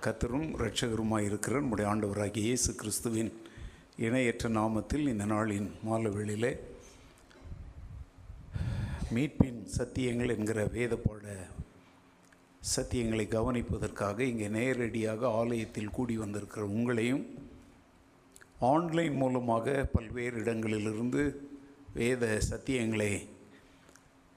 கத்தரும் இரட்சகருமாய் இருக்கிற நம்முடைய ஆண்டவராகிய இயேசு கிறிஸ்துவின் இணையற்ற நாமத்தில் இந்த நாளின் மாலவெளியிலே மீட்பின் சத்தியங்கள் என்கிற வேதப்பாட சத்தியங்களை கவனிப்பதற்காக இங்கே நேரடியாக ஆலயத்தில் கூடி வந்திருக்கிற உங்களையும் ஆன்லைன் மூலமாக பல்வேறு இடங்களிலிருந்து வேத சத்தியங்களை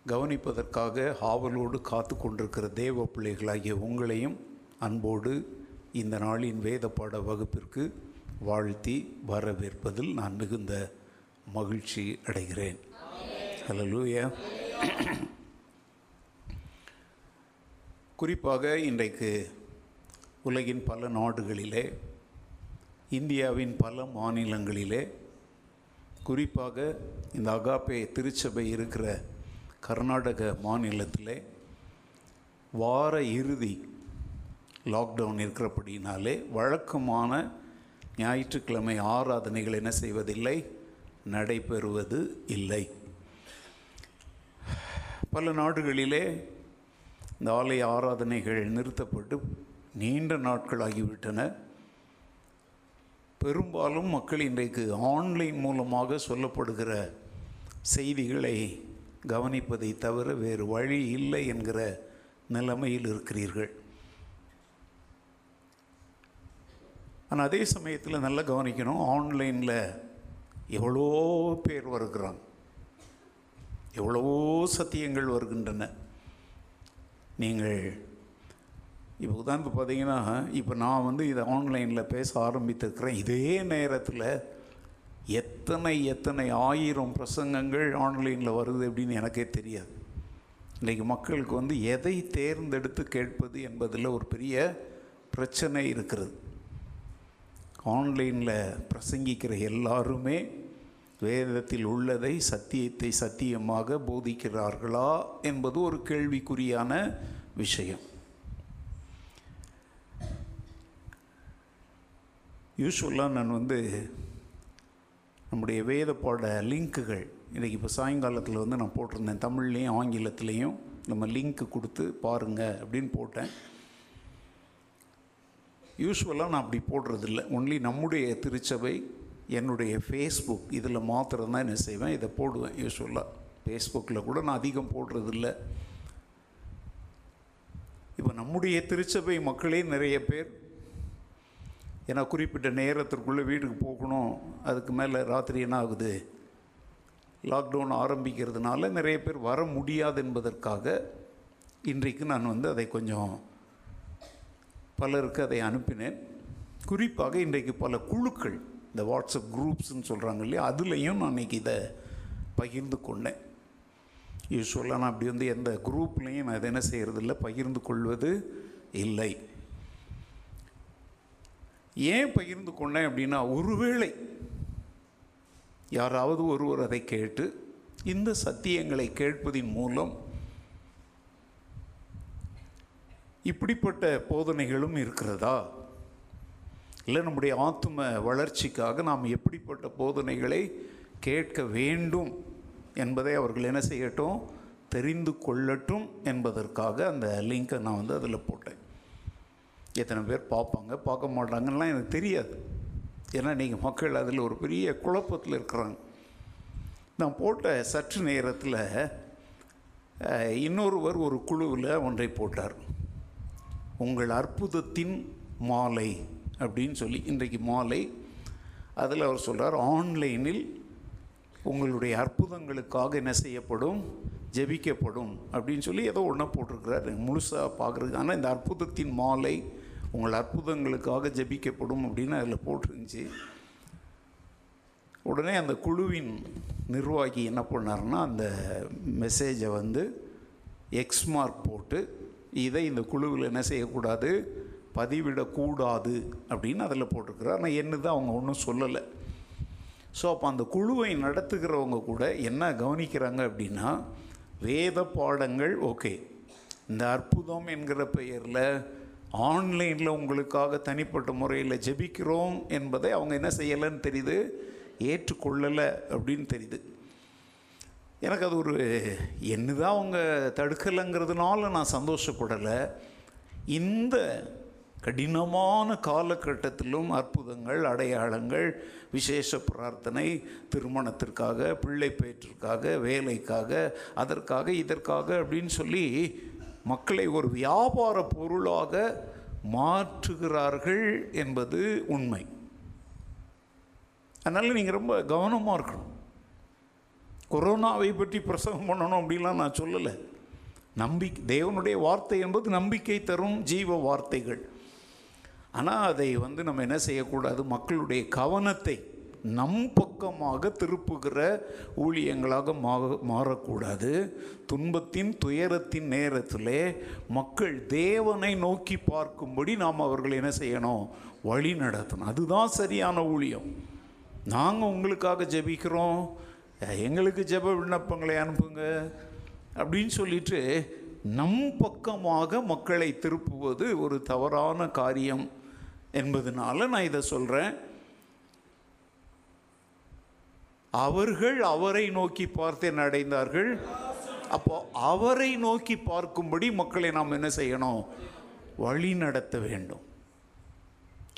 கவனிப்பதற்காக ஆவலோடு காத்து கொண்டிருக்கிற தேவ பிள்ளைகளாகிய உங்களையும் அன்போடு இந்த நாளின் வேத பாட வகுப்பிற்கு வாழ்த்தி வரவேற்பதில் நான் மிகுந்த மகிழ்ச்சி அடைகிறேன். ஹலோ லூயா குறிப்பாக இன்றைக்கு உலகின் பல நாடுகளிலே இந்தியாவின் பல மாநிலங்களிலே குறிப்பாக இந்த அகாப்பே திருச்சபை இருக்கிற கர்நாடக மாநிலத்தில் வார இறுதி லாக்டவுன் இருக்கிறபடினாலே வழக்கமான ஞாயிற்றுக்கிழமை ஆராதனைகள் என்ன செய்வதில்லை? நடைபெறுவது இல்லை. பல நாடுகளிலே இந்த ஆலய ஆராதனைகள் நிறுத்தப்பட்டு நீண்ட நாட்களாகிவிட்டன. பெரும்பாலும் மக்கள் இன்றைக்கு ஆன்லைன் மூலமாக சொல்லப்படுகிற செய்திகளை கவனிப்பதை தவிர வேறு வழி இல்லை என்கிற நிலைமையில் இருக்கிறீர்கள். ஆனால் அதே சமயத்தில் நல்லா கவனிக்கணும். ஆன்லைனில் எவ்வளோ பேர் வருகிறாங்க. எவ்வளவோ சத்தியங்கள் வருகின்றன. நீங்கள் இப்போ உதாரணத்துக்கு பார்த்தீங்கன்னா இப்போ நான் வந்து இதை ஆன்லைனில் பேச ஆரம்பித்திருக்கிறேன். இதே நேரத்தில் எத்தனை எத்தனை ஆயிரம் பிரசங்கங்கள் ஆன்லைனில் வருது அப்படின்னு எனக்கே தெரியாது. இன்றைக்கி மக்களுக்கு வந்து எதை தேர்ந்தெடுத்து கேட்பது என்பதில் ஒரு பெரிய பிரச்சனை இருக்கிறது. ஆன்லைனில் பிரசங்கிக்கிற எல்லாருமே வேதத்தில் உள்ளதை சத்தியத்தை சத்தியமாக போதிக்கிறார்களா என்பது ஒரு கேள்விக்குறியான விஷயம். யூஸ்வலாக நான் வந்து நம்முடைய வேத பாட லிங்க்குகள் இன்றைக்கி இப்போ சாயங்காலத்தில் வந்து நான் போட்டிருந்தேன் தமிழ்லேயும் ஆங்கிலத்துலேயும் நம்ம லிங்க்கு கொடுத்து பாருங்கள் அப்படின்னு போட்டேன். யூஸ்வலாக நான் அப்படி போடுறதில்ல. ஒன்லி நம்முடைய திருச்சபை என்னுடைய ஃபேஸ்புக் இதில் மாத்திரம் தான் என்ன செய்வேன். இதை போடுவேன் யூஸ்வலாக ஃபேஸ்புக்கில் கூட நான் அதிகம் போடுறதில்ல. இப்போ நம்முடைய திருச்சபை மக்களே நிறைய பேர் ஏன்னா குறிப்பிட்ட நேரத்திற்குள்ளே வீட்டுக்கு போகணும் அதுக்கு மேலே ராத்திரி என்ன ஆகுது? லாக்டவுன் ஆரம்பிக்கிறதுனால நிறைய பேர் வர முடியாது என்பதற்காக இன்றைக்கு நான் வந்து அதை கொஞ்சம் பலருக்கு அதை அனுப்பினேன். குறிப்பாக இன்றைக்கு பல குழுக்கள் இந்த வாட்ஸ்அப் குரூப்ஸ்ன்னு சொல்கிறாங்க இல்லையா அதுலேயும் நான் இன்றைக்கி இதை பகிர்ந்து கொண்டேன். யூஸ்வலாக நான் அப்படி வந்து எந்த குரூப்லேயும் நான் இதை என்ன செய்கிறதில்ல பகிர்ந்து கொள்வது இல்லை. ஏன் பகிர்ந்து கொண்டேன் அப்படின்னா ஒருவேளை யாராவது ஒருவர் அதை கேட்டு இந்த சத்தியங்களை கேட்பதின் மூலம் இப்படிப்பட்ட போதனைகளும் இருக்கிறதா? இல்லை நம்முடைய ஆத்தும வளர்ச்சிக்காக நாம் எப்படிப்பட்ட போதனைகளை கேட்க வேண்டும் என்பதை அவர்கள் என்ன செய்யட்டும் தெரிந்து கொள்ளட்டும் என்பதற்காக அந்த லிங்கை நான் வந்து அதில் போட்டேன். எத்தனை பேர் பார்ப்பாங்க பார்க்க மாட்டாங்கலாம் எனக்கு தெரியாது. ஏன்னா நீங்கள் மக்கள் அதில் ஒரு பெரிய குழப்பத்தில் இருக்கிறாங்க. நான் போட்ட சற்று நேரத்தில் இன்னொருவர் ஒரு குழுவில் ஒன்றை போட்டார். உங்கள் அற்புதத்தின் மாலை அப்படின்னு சொல்லி இன்றைக்கு மாலை. அதில் அவர் சொல்கிறார் ஆன்லைனில் உங்களுடைய அற்புதங்களுக்காக என்ன செய்யப்படும்? ஜெபிக்கப்படும். அப்படின்னு சொல்லி ஏதோ ஒன்றா போட்டிருக்கிறாரு. முழுசாக பார்க்குறது ஆனால் இந்த அற்புதத்தின் மாலை உங்கள் அற்புதங்களுக்காக ஜெபிக்கப்படும் அப்படின்னு அதில் போட்டிருந்துச்சு. உடனே அந்த குழுவின் நிர்வாகி என்ன பண்ணார்னா அந்த மெசேஜை வந்து எக்ஸ் மார்க் போட்டு இதை இந்த குழுவில் என்ன செய்யக்கூடாது? பதிவிடக்கூடாது அப்படின்னு அதில் போட்டிருக்கிறார். ஆனால் என்னது அவங்க ஒன்றும் சொல்லலை. ஸோ அப்போ அந்த குழுவை நடத்துகிறவங்க கூட என்ன கவனிக்கிறாங்க அப்படின்னா வேத பாடங்கள் ஓகே இந்த அற்புதம் என்கிற பெயரில் ஆன்லைனில் உங்களுக்காக தனிப்பட்ட முறையில் ஜெபிக்கிறோம் என்பதை அவங்க என்ன செய்யலைன்னு தெரியுது? ஏற்றுக்கொள்ளலை அப்படின்னு தெரியுது. எனக்கு அது ஒரு என்னதான் அவங்க தடுக்கலைங்கிறதுனால நான் சந்தோஷப்படலை. இந்த கடினமான காலகட்டத்திலும் அற்புதங்கள் அடையாளங்கள் விசேஷ பிரார்த்தனை திருமணத்திற்காக பிள்ளை பேற்றிற்காக வேலைக்காக அதற்காக இதற்காக அப்படின்னு சொல்லி மக்களை ஒரு வியாபார பொருளாக மாற்றுகிறார்கள் என்பது உண்மை. அதனால் நீங்கள் ரொம்ப கவனமாக இருக்கணும். கொரோனாவை பற்றி பிரசங்கம் பண்ணணும் அப்படின்லாம் நான் சொல்லலை. நம்பிக்கை தேவனுடைய வார்த்தை என்பது நம்பிக்கை தரும் ஜீவ வார்த்தைகள். ஆனால் அதை வந்து நம்ம என்ன செய்யக்கூடாது? மக்களுடைய கவனத்தை நம் பக்கமாக திருப்புகிற ஊழியங்களாக மாறக்கூடாது. துன்பத்தின் துயரத்தின் நேரத்திலே மக்கள் தேவனை நோக்கி பார்க்கும்படி நாம் அவர்கள் என்ன செய்யணும்? வழி நடத்தணும். அதுதான் சரியான ஊழியம். நாங்கள் உங்களுக்காக ஜெபிக்கிறோம். எங்களுக்கு ஜெப விண்ணப்பங்களை அனுப்புங்க அப்படின்னு சொல்லிட்டு நம் பக்கமாக மக்களை திருப்புவது ஒரு தவறான காரியம் என்பதனால நான் இதை சொல்கிறேன் அவர்கள் அவரை நோக்கி பார்த்தேன் அடைந்தார்கள்? அப்போ அவரை நோக்கி பார்க்கும்படி மக்களை நாம் என்ன செய்யணும்? வழி நடத்த வேண்டும்.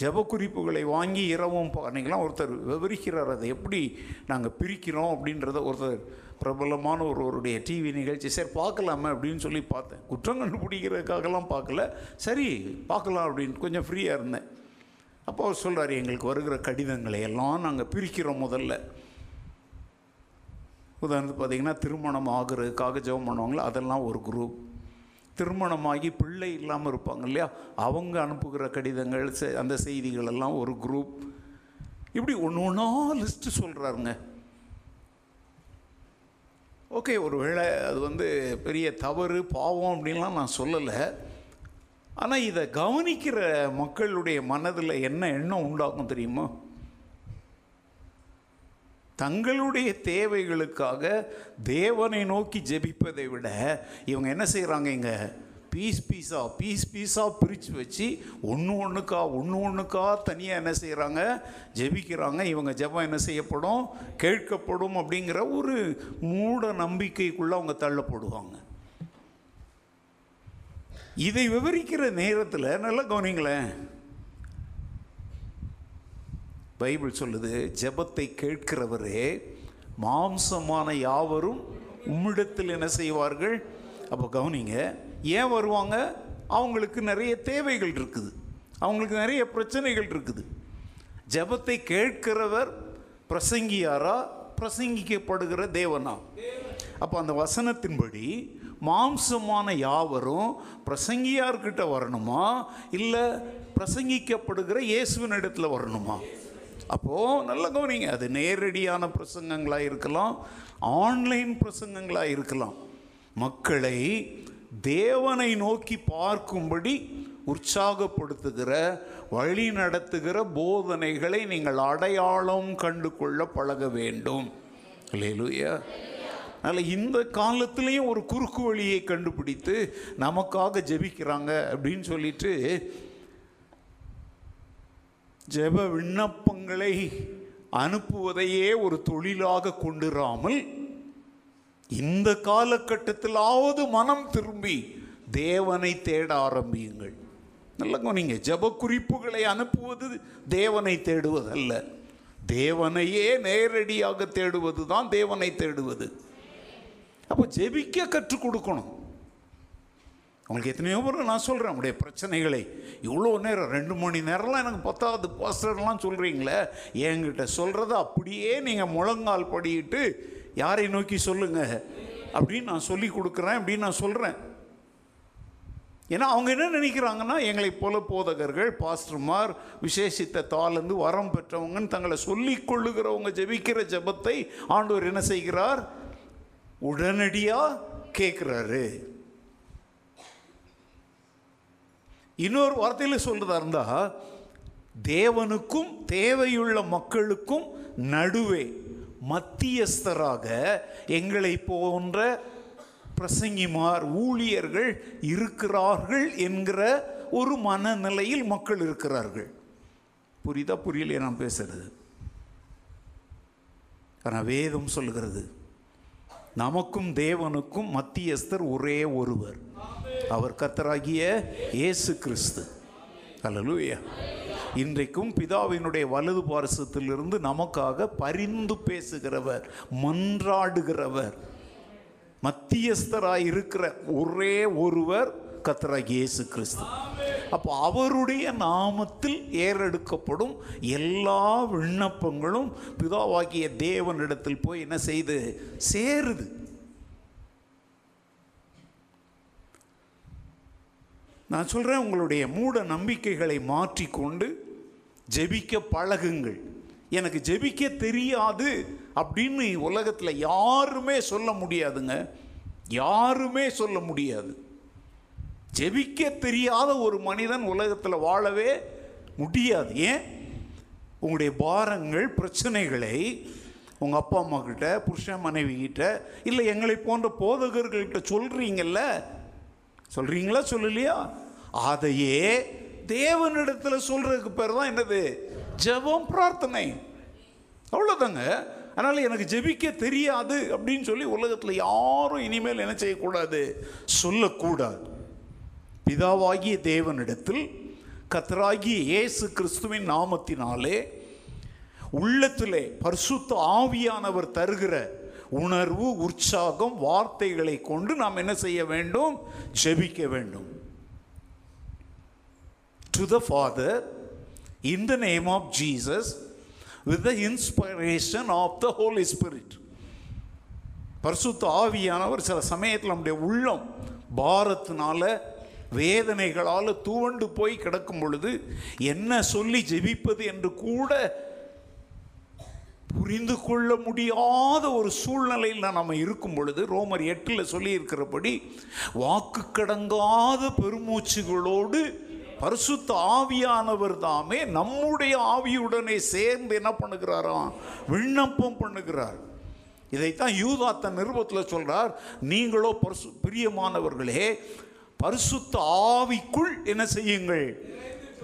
ஜப குறிப்புகளை வாங்கி இரவும் அன்றைக்கெலாம் ஒருத்தர் விவரிக்கிறார். அதை எப்படி நாங்கள் பிரிக்கிறோம் அப்படின்றத ஒருத்தர் பிரபலமான ஒருவருடைய டிவி நிகழ்ச்சி சரி பார்க்கலாமே அப்படின்னு சொல்லி பார்த்தேன். குற்றம் கண்டுபிடிக்கிறதுக்காகலாம் பார்க்கல. சரி பார்க்கலாம் அப்படின்னு கொஞ்சம் ஃப்ரீயாக இருந்தேன். அப்போ அவர் சொல்கிறார் எங்களுக்கு வருகிற கடிதங்களை எல்லாம் நாங்கள் பிரிக்கிறோம் முதல்ல. உதாரணத்துக்கு பார்த்தீங்கன்னா திருமணம் ஆகிறதுக்காக ஜெபம் பண்ணுவாங்களோ? அதெல்லாம் ஒரு குரூப் திருமணமாகி பிள்ளை இல்லாமல் இருப்பாங்க இல்லையா? அவங்க அனுப்புகிற கடிதங்கள் செ- அந்த செய்திகள் எல்லாம் ஒரு குரூப் இப்படி ஒன்று ஒன்றா லிஸ்ட்டு சொல்கிறாருங்க ஓகே ஒருவேளை அது வந்து பெரிய தவறு பாவம் அப்படின்லாம் நான் சொல்லலை. ஆனால் இதை கவனிக்கிற மக்களுடைய மனதில் என்ன எண்ணம் உண்டாகும் தெரியுமா? தங்களுடைய தேவைகளுக்காக தேவனை நோக்கி ஜெபிப்பதை விட இவங்க என்ன செய்கிறாங்க இங்கே? பீஸ் பீஸாக பீஸ் பீஸாக பிரித்து வச்சு ஒன்று ஒன்றுக்கா ஒன்று ஒன்றுக்கா தனியாக என்ன செய்கிறாங்க ஜெபிக்கிறாங்க. இவங்க ஜெபம் என்ன செய்யப்படும்? கேட்கப்படும் அப்படிங்கிற ஒரு மூட நம்பிக்கைக்குள்ளே அவங்க தள்ளப்படுவாங்க இதை விவரிக்கிற நேரத்தில் நல்லா கவனிங்களேன். பைபிள் சொல்லுது ஜெபத்தை கேட்கிறவரே மாம்சமான யாவரும் உம்மிடத்தில் என்ன செய்வார்கள்? அப்போ கவனிங்க ஏன் வருவாங்க? அவங்களுக்கு நிறைய தேவைகள் இருக்குது. அவங்களுக்கு நிறைய பிரச்சனைகள் இருக்குது. ஜெபத்தை கேட்கிறவர் பிரசங்கியாரா? பிரசங்கிக்கப்படுகிற தேவனா? அப்போ அந்த வசனத்தின்படி மாம்சமான யாவரும் பிரசங்கியார்கிட்ட வரணுமா? இல்லை பிரசங்கிக்கப்படுகிற இயேசுவின் இடத்துல வரணுமா? அப்போது நல்ல கவனிங்க அது நேரடியான பிரசங்கங்களாக இருக்கலாம் ஆன்லைன் பிரசங்கங்களாக இருக்கலாம். மக்களை தேவனை நோக்கி பார்க்கும்படி உற்சாகப்படுத்துகிற வழி நடத்துகிற போதனைகளை நீங்கள் அடையாளம் கண்டு கொள்ள பழக வேண்டும். அல்லேலூயா. அதனால் இந்த காலத்துலேயும் ஒரு குறுக்கு வழியை கண்டுபிடித்து நமக்காக ஜெபிக்கிறாங்க அப்படின்னு சொல்லிட்டு ஜெப விண்ணப்பங்களை அனுப்புவதையே ஒரு தொழிலாக கொண்டிராமல் இந்த காலகட்டத்திலாவது மனம் திரும்பி தேவனை தேட ஆரம்பியுங்கள். நல்ல கவனிங்க ஜெப குறிப்புகளை அனுப்புவது தேவனை தேடுவதல்ல. தேவனையே நேரடியாக தேடுவது தான் தேவனை தேடுவது. அப்போ ஜெபிக்க கற்றுக் கொடுக்கணும். உங்களுக்கு எத்தனையோ முறை நான் சொல்கிறேன் உங்களுடைய பிரச்சனைகளை. இவ்வளோ நேரம் ரெண்டு மணி நேரம்லாம் எனக்கு பத்தாவது பாஸ்டர்லாம் சொல்கிறீங்களே என்கிட்ட சொல்கிறத அப்படியே நீங்கள் முழங்கால் படியிட்டு யாரை நோக்கி சொல்லுங்க? அப்படின்னு நான் சொல்லி கொடுக்குறேன் அப்படின்னு நான் சொல்கிறேன் ஏன்னா அவங்க என்ன நினைக்கிறாங்கன்னா எங்களைப் போல போதகர்கள் பாஸ்டர்மார் விசேஷித்த தாளந்து வரம் பெற்றவங்கன்னு தங்களை சொல்லி கொள்ளுகிறவங்க ஜெபிக்கிற ஜெபத்தை ஆண்டவர் என்ன செய்கிறார்? உடனடியாக கேட்குறாரு. இன்னொரு வார்த்தையில் சொல்கிறதா இருந்தால் தேவனுக்கும் தேவையுள்ள மக்களுக்கும் நடுவே மத்தியஸ்தராக எங்களை போன்ற பிரசங்கிமார் ஊழியர்கள் இருக்கிறார்கள் என்கிற ஒரு மனநிலையில் மக்கள் இருக்கிறார்கள். புரியுதா? புரியலையே நான் பேசுறது? ஆனால் வேதம் சொல்லுகிறது நமக்கும் தேவனுக்கும் மத்தியஸ்தர் ஒரே ஒருவர். அவர் கத்தராகிய இயேசு கிறிஸ்து. அல்லலூயா இன்றைக்கும் பிதாவினுடைய வலது பாரசத்திலிருந்து நமக்காக பரிந்து பேசுகிறவர் மன்றாடுகிறவர் மத்தியஸ்தராக இருக்கிற ஒரே ஒருவர் கத்தராகிய இயேசு கிறிஸ்து. அப்போ அவருடைய நாமத்தில் ஏறெடுக்கப்படும் எல்லா விண்ணப்பங்களும் பிதாவாகிய தேவனிடத்தில் போய் என்ன செய்து? சேருது. நான் சொல்கிறேன் உங்களுடைய மூட நம்பிக்கைகளை மாற்றிக்கொண்டு ஜெபிக்க பழகுங்கள். எனக்கு ஜெபிக்க தெரியாது அப்படின்னு உலகத்தில் யாருமே சொல்ல முடியாதுங்க. யாருமே சொல்ல முடியாது. ஜெபிக்க தெரியாத ஒரு மனிதன் உலகத்தில் வாழவே முடியாது. ஏன்? உங்களுடைய பாரங்கள் பிரச்சனைகளை உங்கள் அப்பா அம்மா கிட்ட புருஷன் மனைவி கிட்ட இல்லை எங்களை போன்ற போதகர்கள்கிட்ட சொல்கிறீங்கல்ல சொல்கிறீங்களா சொல்லலையா? அதையே தேவனிடத்தில் சொல்கிறதுக்கு பேர் தான் என்னது? ஜெபம் பிரார்த்தனை. அவ்வளோதாங்க அதனால் எனக்கு ஜெபிக்க தெரியாது அப்படின்னு சொல்லி உலகத்தில் யாரும் இனிமேல் என்ன செய்யக்கூடாது? சொல்லக்கூடாது. பிதாவாகிய தேவனிடத்தில் கத்தராகிய இயேசு கிறிஸ்துவின் நாமத்தினாலே உள்ளத்திலே பரிசுத்த ஆவியானவர் தருகிற உணர்வு உற்சாகம் வார்த்தைகளை கொண்டு நாம் என்ன செய்ய வேண்டும்? ஜெபிக்க வேண்டும். To the father in the name of Jesus with the inspiration of the holy spirit பரிசுத்த ஆவியானவர் சில சமயத்தில் நம்முடைய உள்ளம் பாரத்தினால வேதனைகளால் தூவண்டு போய் கிடக்கும் பொழுது என்ன சொல்லி ஜெபிப்பது என்று கூட புரிந்து கொள்ள முடியாத ஒரு சூழ்நிலையில் நம்ம இருக்கும் பொழுது ரோமர் எட்டில் சொல்லியிருக்கிறபடி வாக்கு கடங்காத பெருமூச்சுகளோடு பரிசுத்த ஆவியானவர் தாமே நம்முடைய ஆவியுடனே சேர்ந்து என்ன பண்ணுகிறாராம்? விண்ணப்பம் பண்ணுகிறார். இதைத்தான் யூதா தன் நிருபத்தில் சொல்கிறார் நீங்களோ பரிசு பிரியமானவர்களே பரிசுத்த ஆவிக்குள் என்ன செய்யுங்கள்?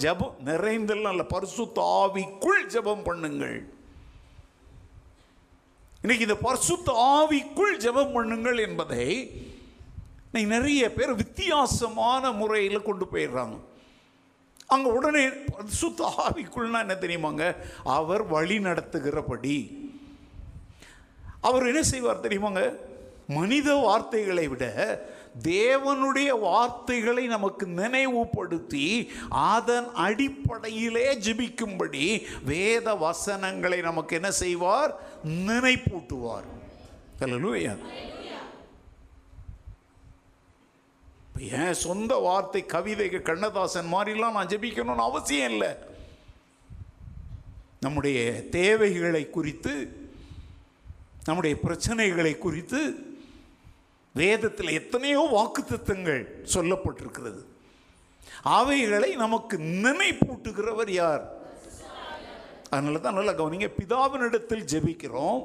ஜெபம் நிறைந்தெல்லாம் இல்லை பரிசுத்த ஆவிக்குள் ஜெபம் பண்ணுங்கள். இன்னைக்கு இந்த பரிசுத்த ஆவிக்குள் ஜெபம் பண்ணுங்கள் என்பதை இன்னைக்கு நிறைய பேர் வித்தியாசமான முறையில் கொண்டு போயிடுறாங்க. அங்கே உடனே சுத்த ஆவிக்குள்னா என்ன தெரியுமாங்க? அவர் வழி நடத்துகிறபடி. அவர் என்ன செய்வார் தெரியுமாங்க? மனித வார்த்தைகளை விட தேவனுடைய வார்த்தைகளை நமக்கு நினைவுபடுத்தி அதன் அடிப்படையிலே ஜெபிக்கும்படி வேத வசனங்களை நமக்கு என்ன செய்வார்? நினைப்பூட்டுவார். அல்லேலூயா இப்போ என் சொந்த வார்த்தை கவிதைகள் கண்ணதாசன் மாதிரிலாம் நான் ஜெபிக்கணும்னு அவசியம் இல்லை. நம்முடைய தேவைகளை குறித்து நம்முடைய பிரச்சனைகளை குறித்து வேதத்தில் எத்தனையோ வாக்குத்தத்தங்கள் சொல்லப்பட்டிருக்கிறது. அவைகளை நமக்கு நினைப்பூட்டுகிறவர் யார்? அதனால தான் நல்லா கவனிங்க பிதாவினிடத்தில் ஜெபிக்கிறோம்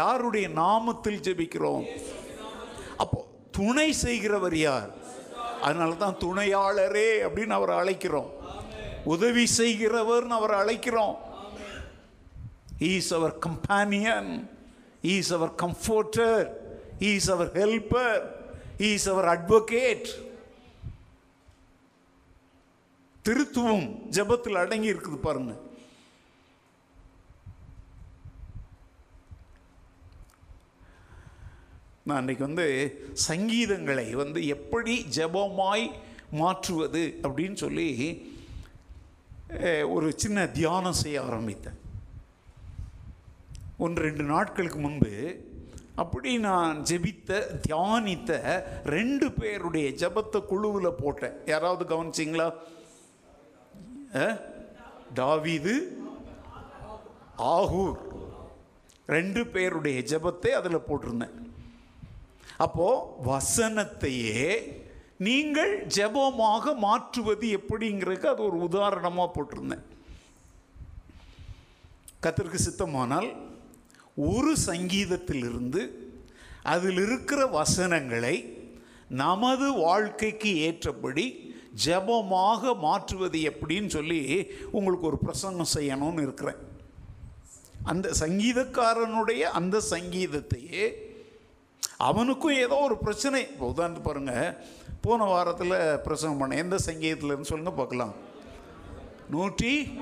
யாருடைய நாமத்தில் ஜெபிக்கிறோம்? அப்போ துணை செய்கிறவர் யார்? அதனால தான் துணையாளரே அப்படின்னு அவரை அழைக்கிறோம். உதவி செய்கிறவர்னு அவரை அழைக்கிறோம். Is our companion is our comforter is our helper is our advocate திருத்துவம் ஜெபத்தில் அடங்கி இருக்குது பாருங்க. நான் அன்றைக்கி வந்து சங்கீதங்களை வந்து எப்படி ஜெபமாய் மாற்றுவது அப்படின்னு சொல்லி ஒரு சின்ன தியானம் செய்ய ஆரம்பித்தேன். ஒன்று ரெண்டு நாட்களுக்கு முன்பு அப்படி நான் ஜெபித்த தியானித்த ரெண்டு பேருடைய ஜெபத்தை குழுவில் போட்டேன். யாராவது கவனிச்சிங்களா? டாவிது ஆகூர். ரெண்டு பேருடைய ஜெபத்தை அதில் போட்டிருந்தேன். அப்போது வசனத்தையே நீங்கள் ஜெபமாக மாற்றுவது எப்படிங்கிறதுக்கு அது ஒரு உதாரணமாக போட்டிருந்தேன். கத்திற்கு சித்தமானால் ஒரு சங்கீதத்திலிருந்து அதில் இருக்கிற வசனங்களை நமது வாழ்க்கைக்கு ஏற்றபடி ஜெபமாக மாற்றுவது எப்படின்னு சொல்லி உங்களுக்கு ஒரு பிரசங்கம் செய்யணும்னு இருக்கிறேன். அந்த சங்கீதக்காரனுடைய அந்த சங்கீதத்தையே அவனுக்கும் ஏதோ ஒரு பிரச்சனை. இப்போ உதாரணத்து பாருங்கள் போன வாரத்தில் பிரசங்கம் பண்ண எந்த சங்கீதத்துலன்னு சொல்லுங்கள் பார்க்கலாம். நூற்றி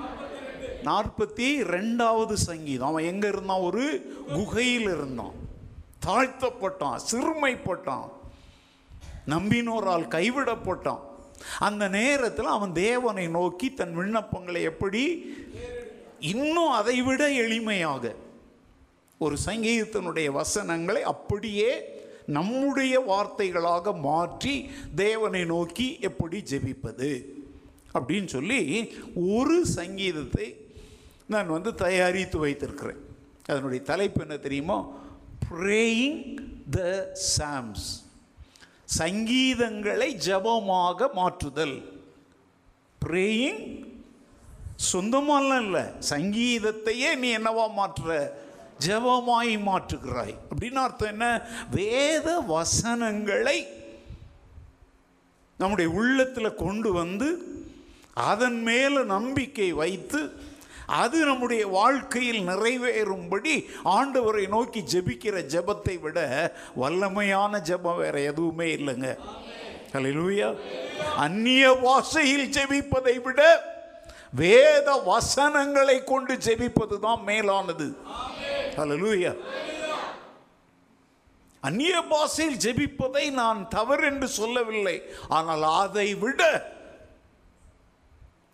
நாற்பத்தி ரெண்டாவது சங்கீதம். அவன் எங்கே இருந்தான்? ஒரு குகையில் இருந்தான். தாழ்த்தப்பட்டான் சிறுமைப்பட்டான். நம்பினோரால் கைவிடப்பட்டான். அந்த நேரத்தில் அவன் தேவனை நோக்கி தன் விண்ணப்பங்களை எப்படி இன்னும் அதைவிட எளிமையாக ஒரு சங்கீதத்தினுடைய வசனங்களை அப்படியே நம்முடைய வார்த்தைகளாக மாற்றி தேவனை நோக்கி எப்படி ஜெபிப்பது? அப்படின்னு சொல்லி ஒரு சங்கீதத்தை நான் வந்து தயாரித்து வைத்திருக்கிறேன். அதனுடைய தலைப்பு என்ன தெரியுமா? ப்ரேயிங் த சாம்ஸ் சங்கீதங்களை ஜபமாக மாற்றுதல். ப்ரேயிங் சொந்தமாலாம் இல்லை. சங்கீதத்தையே நீ என்னவா மாற்றுற? ஜபமாய் மாற்றுகிறாய். அப்படின்னு அர்த்தம் என்ன? வேத வசனங்களை நம்முடைய உள்ளத்தில் கொண்டு வந்து அதன் மேலே நம்பிக்கை வைத்து அது நம்முடைய வாழ்க்கையில் நிறைவேறும்படி ஆண்டவரை நோக்கி ஜெபிக்கிற ஜெபத்தை விட வல்லமையான ஜெபம் வேற எதுவுமே இல்லைங்க. ஹalleluya அந்நிய வாசையில் ஜெபிப்பதை விட வேத வசனங்களை கொண்டு ஜெபிப்பது தான் மேலானது. ஹalleluya அந்நிய பாஷையில் ஜெபிப்பதை நான் தவறு என்று சொல்லவில்லை. ஆனால் அதை விட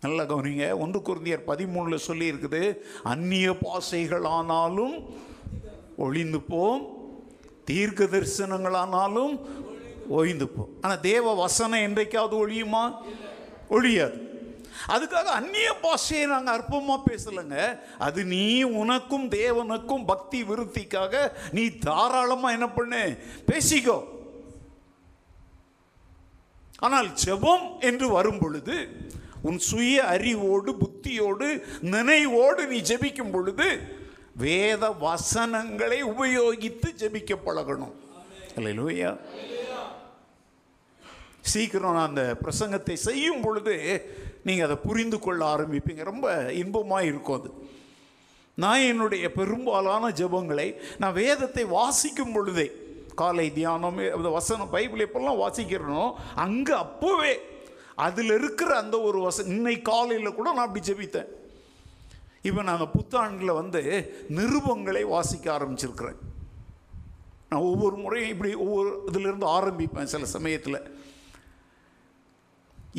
நல்ல கவனிங்க ஒன்று குருந்தியர் பதிமூணில் சொல்லி இருக்குது அந்நிய பாசைகளானாலும் ஒளிந்து போம் தீர்க்க தரிசனங்களானாலும் ஒழிந்து போம் ஆனால் தேவ வசனம் என்றைக்காவது ஒழியுமா? ஒழியாது. அதுக்காக அந்நிய பாஷையை நாங்கள் அற்பமாக பேசலைங்க. அது நீ உனக்கும் தேவனுக்கும் பக்தி விருத்திக்காக நீ தாராளமாக என்ன பண்ணு? பேசிக்கோ. ஆனால் ஜெபம் என்று வரும் பொழுது உன் சுய அறிவோடு புத்தியோடு நினைவோடு நீ ஜெபிக்கும் பொழுது வேத வசனங்களை உபயோகித்து ஜெபிக்க பழகணும். இல்லையா சீக்கிரம் நான் அந்த பிரசங்கத்தை செய்யும் பொழுது நீங்கள் அதை புரிந்து கொள்ள ஆரம்பிப்பீங்க. ரொம்ப இன்பமாக இருக்கும் அது. நான் என்னுடைய பெரும்பாலான ஜெபங்களை நான் வேதத்தை வாசிக்கும் பொழுதே காலை தியானம் அந்த வசனம் பைபிள் எப்பெல்லாம் வாசிக்கிறனோ அங்கே அப்போவே அதில் இருக்கிற அந்த ஒரு வச இன்னைக்கு காலையில் கூட நான் அப்படி ஜெபித்தேன். இப்போ நான் அந்த புத்தாண்டில் வந்து நிருபங்களை வாசிக்க ஆரம்பிச்சிருக்கிறேன். நான் ஒவ்வொரு முறையும் இப்படி ஒவ்வொரு இதிலிருந்து ஆரம்பிப்பேன் சில சமயத்தில்.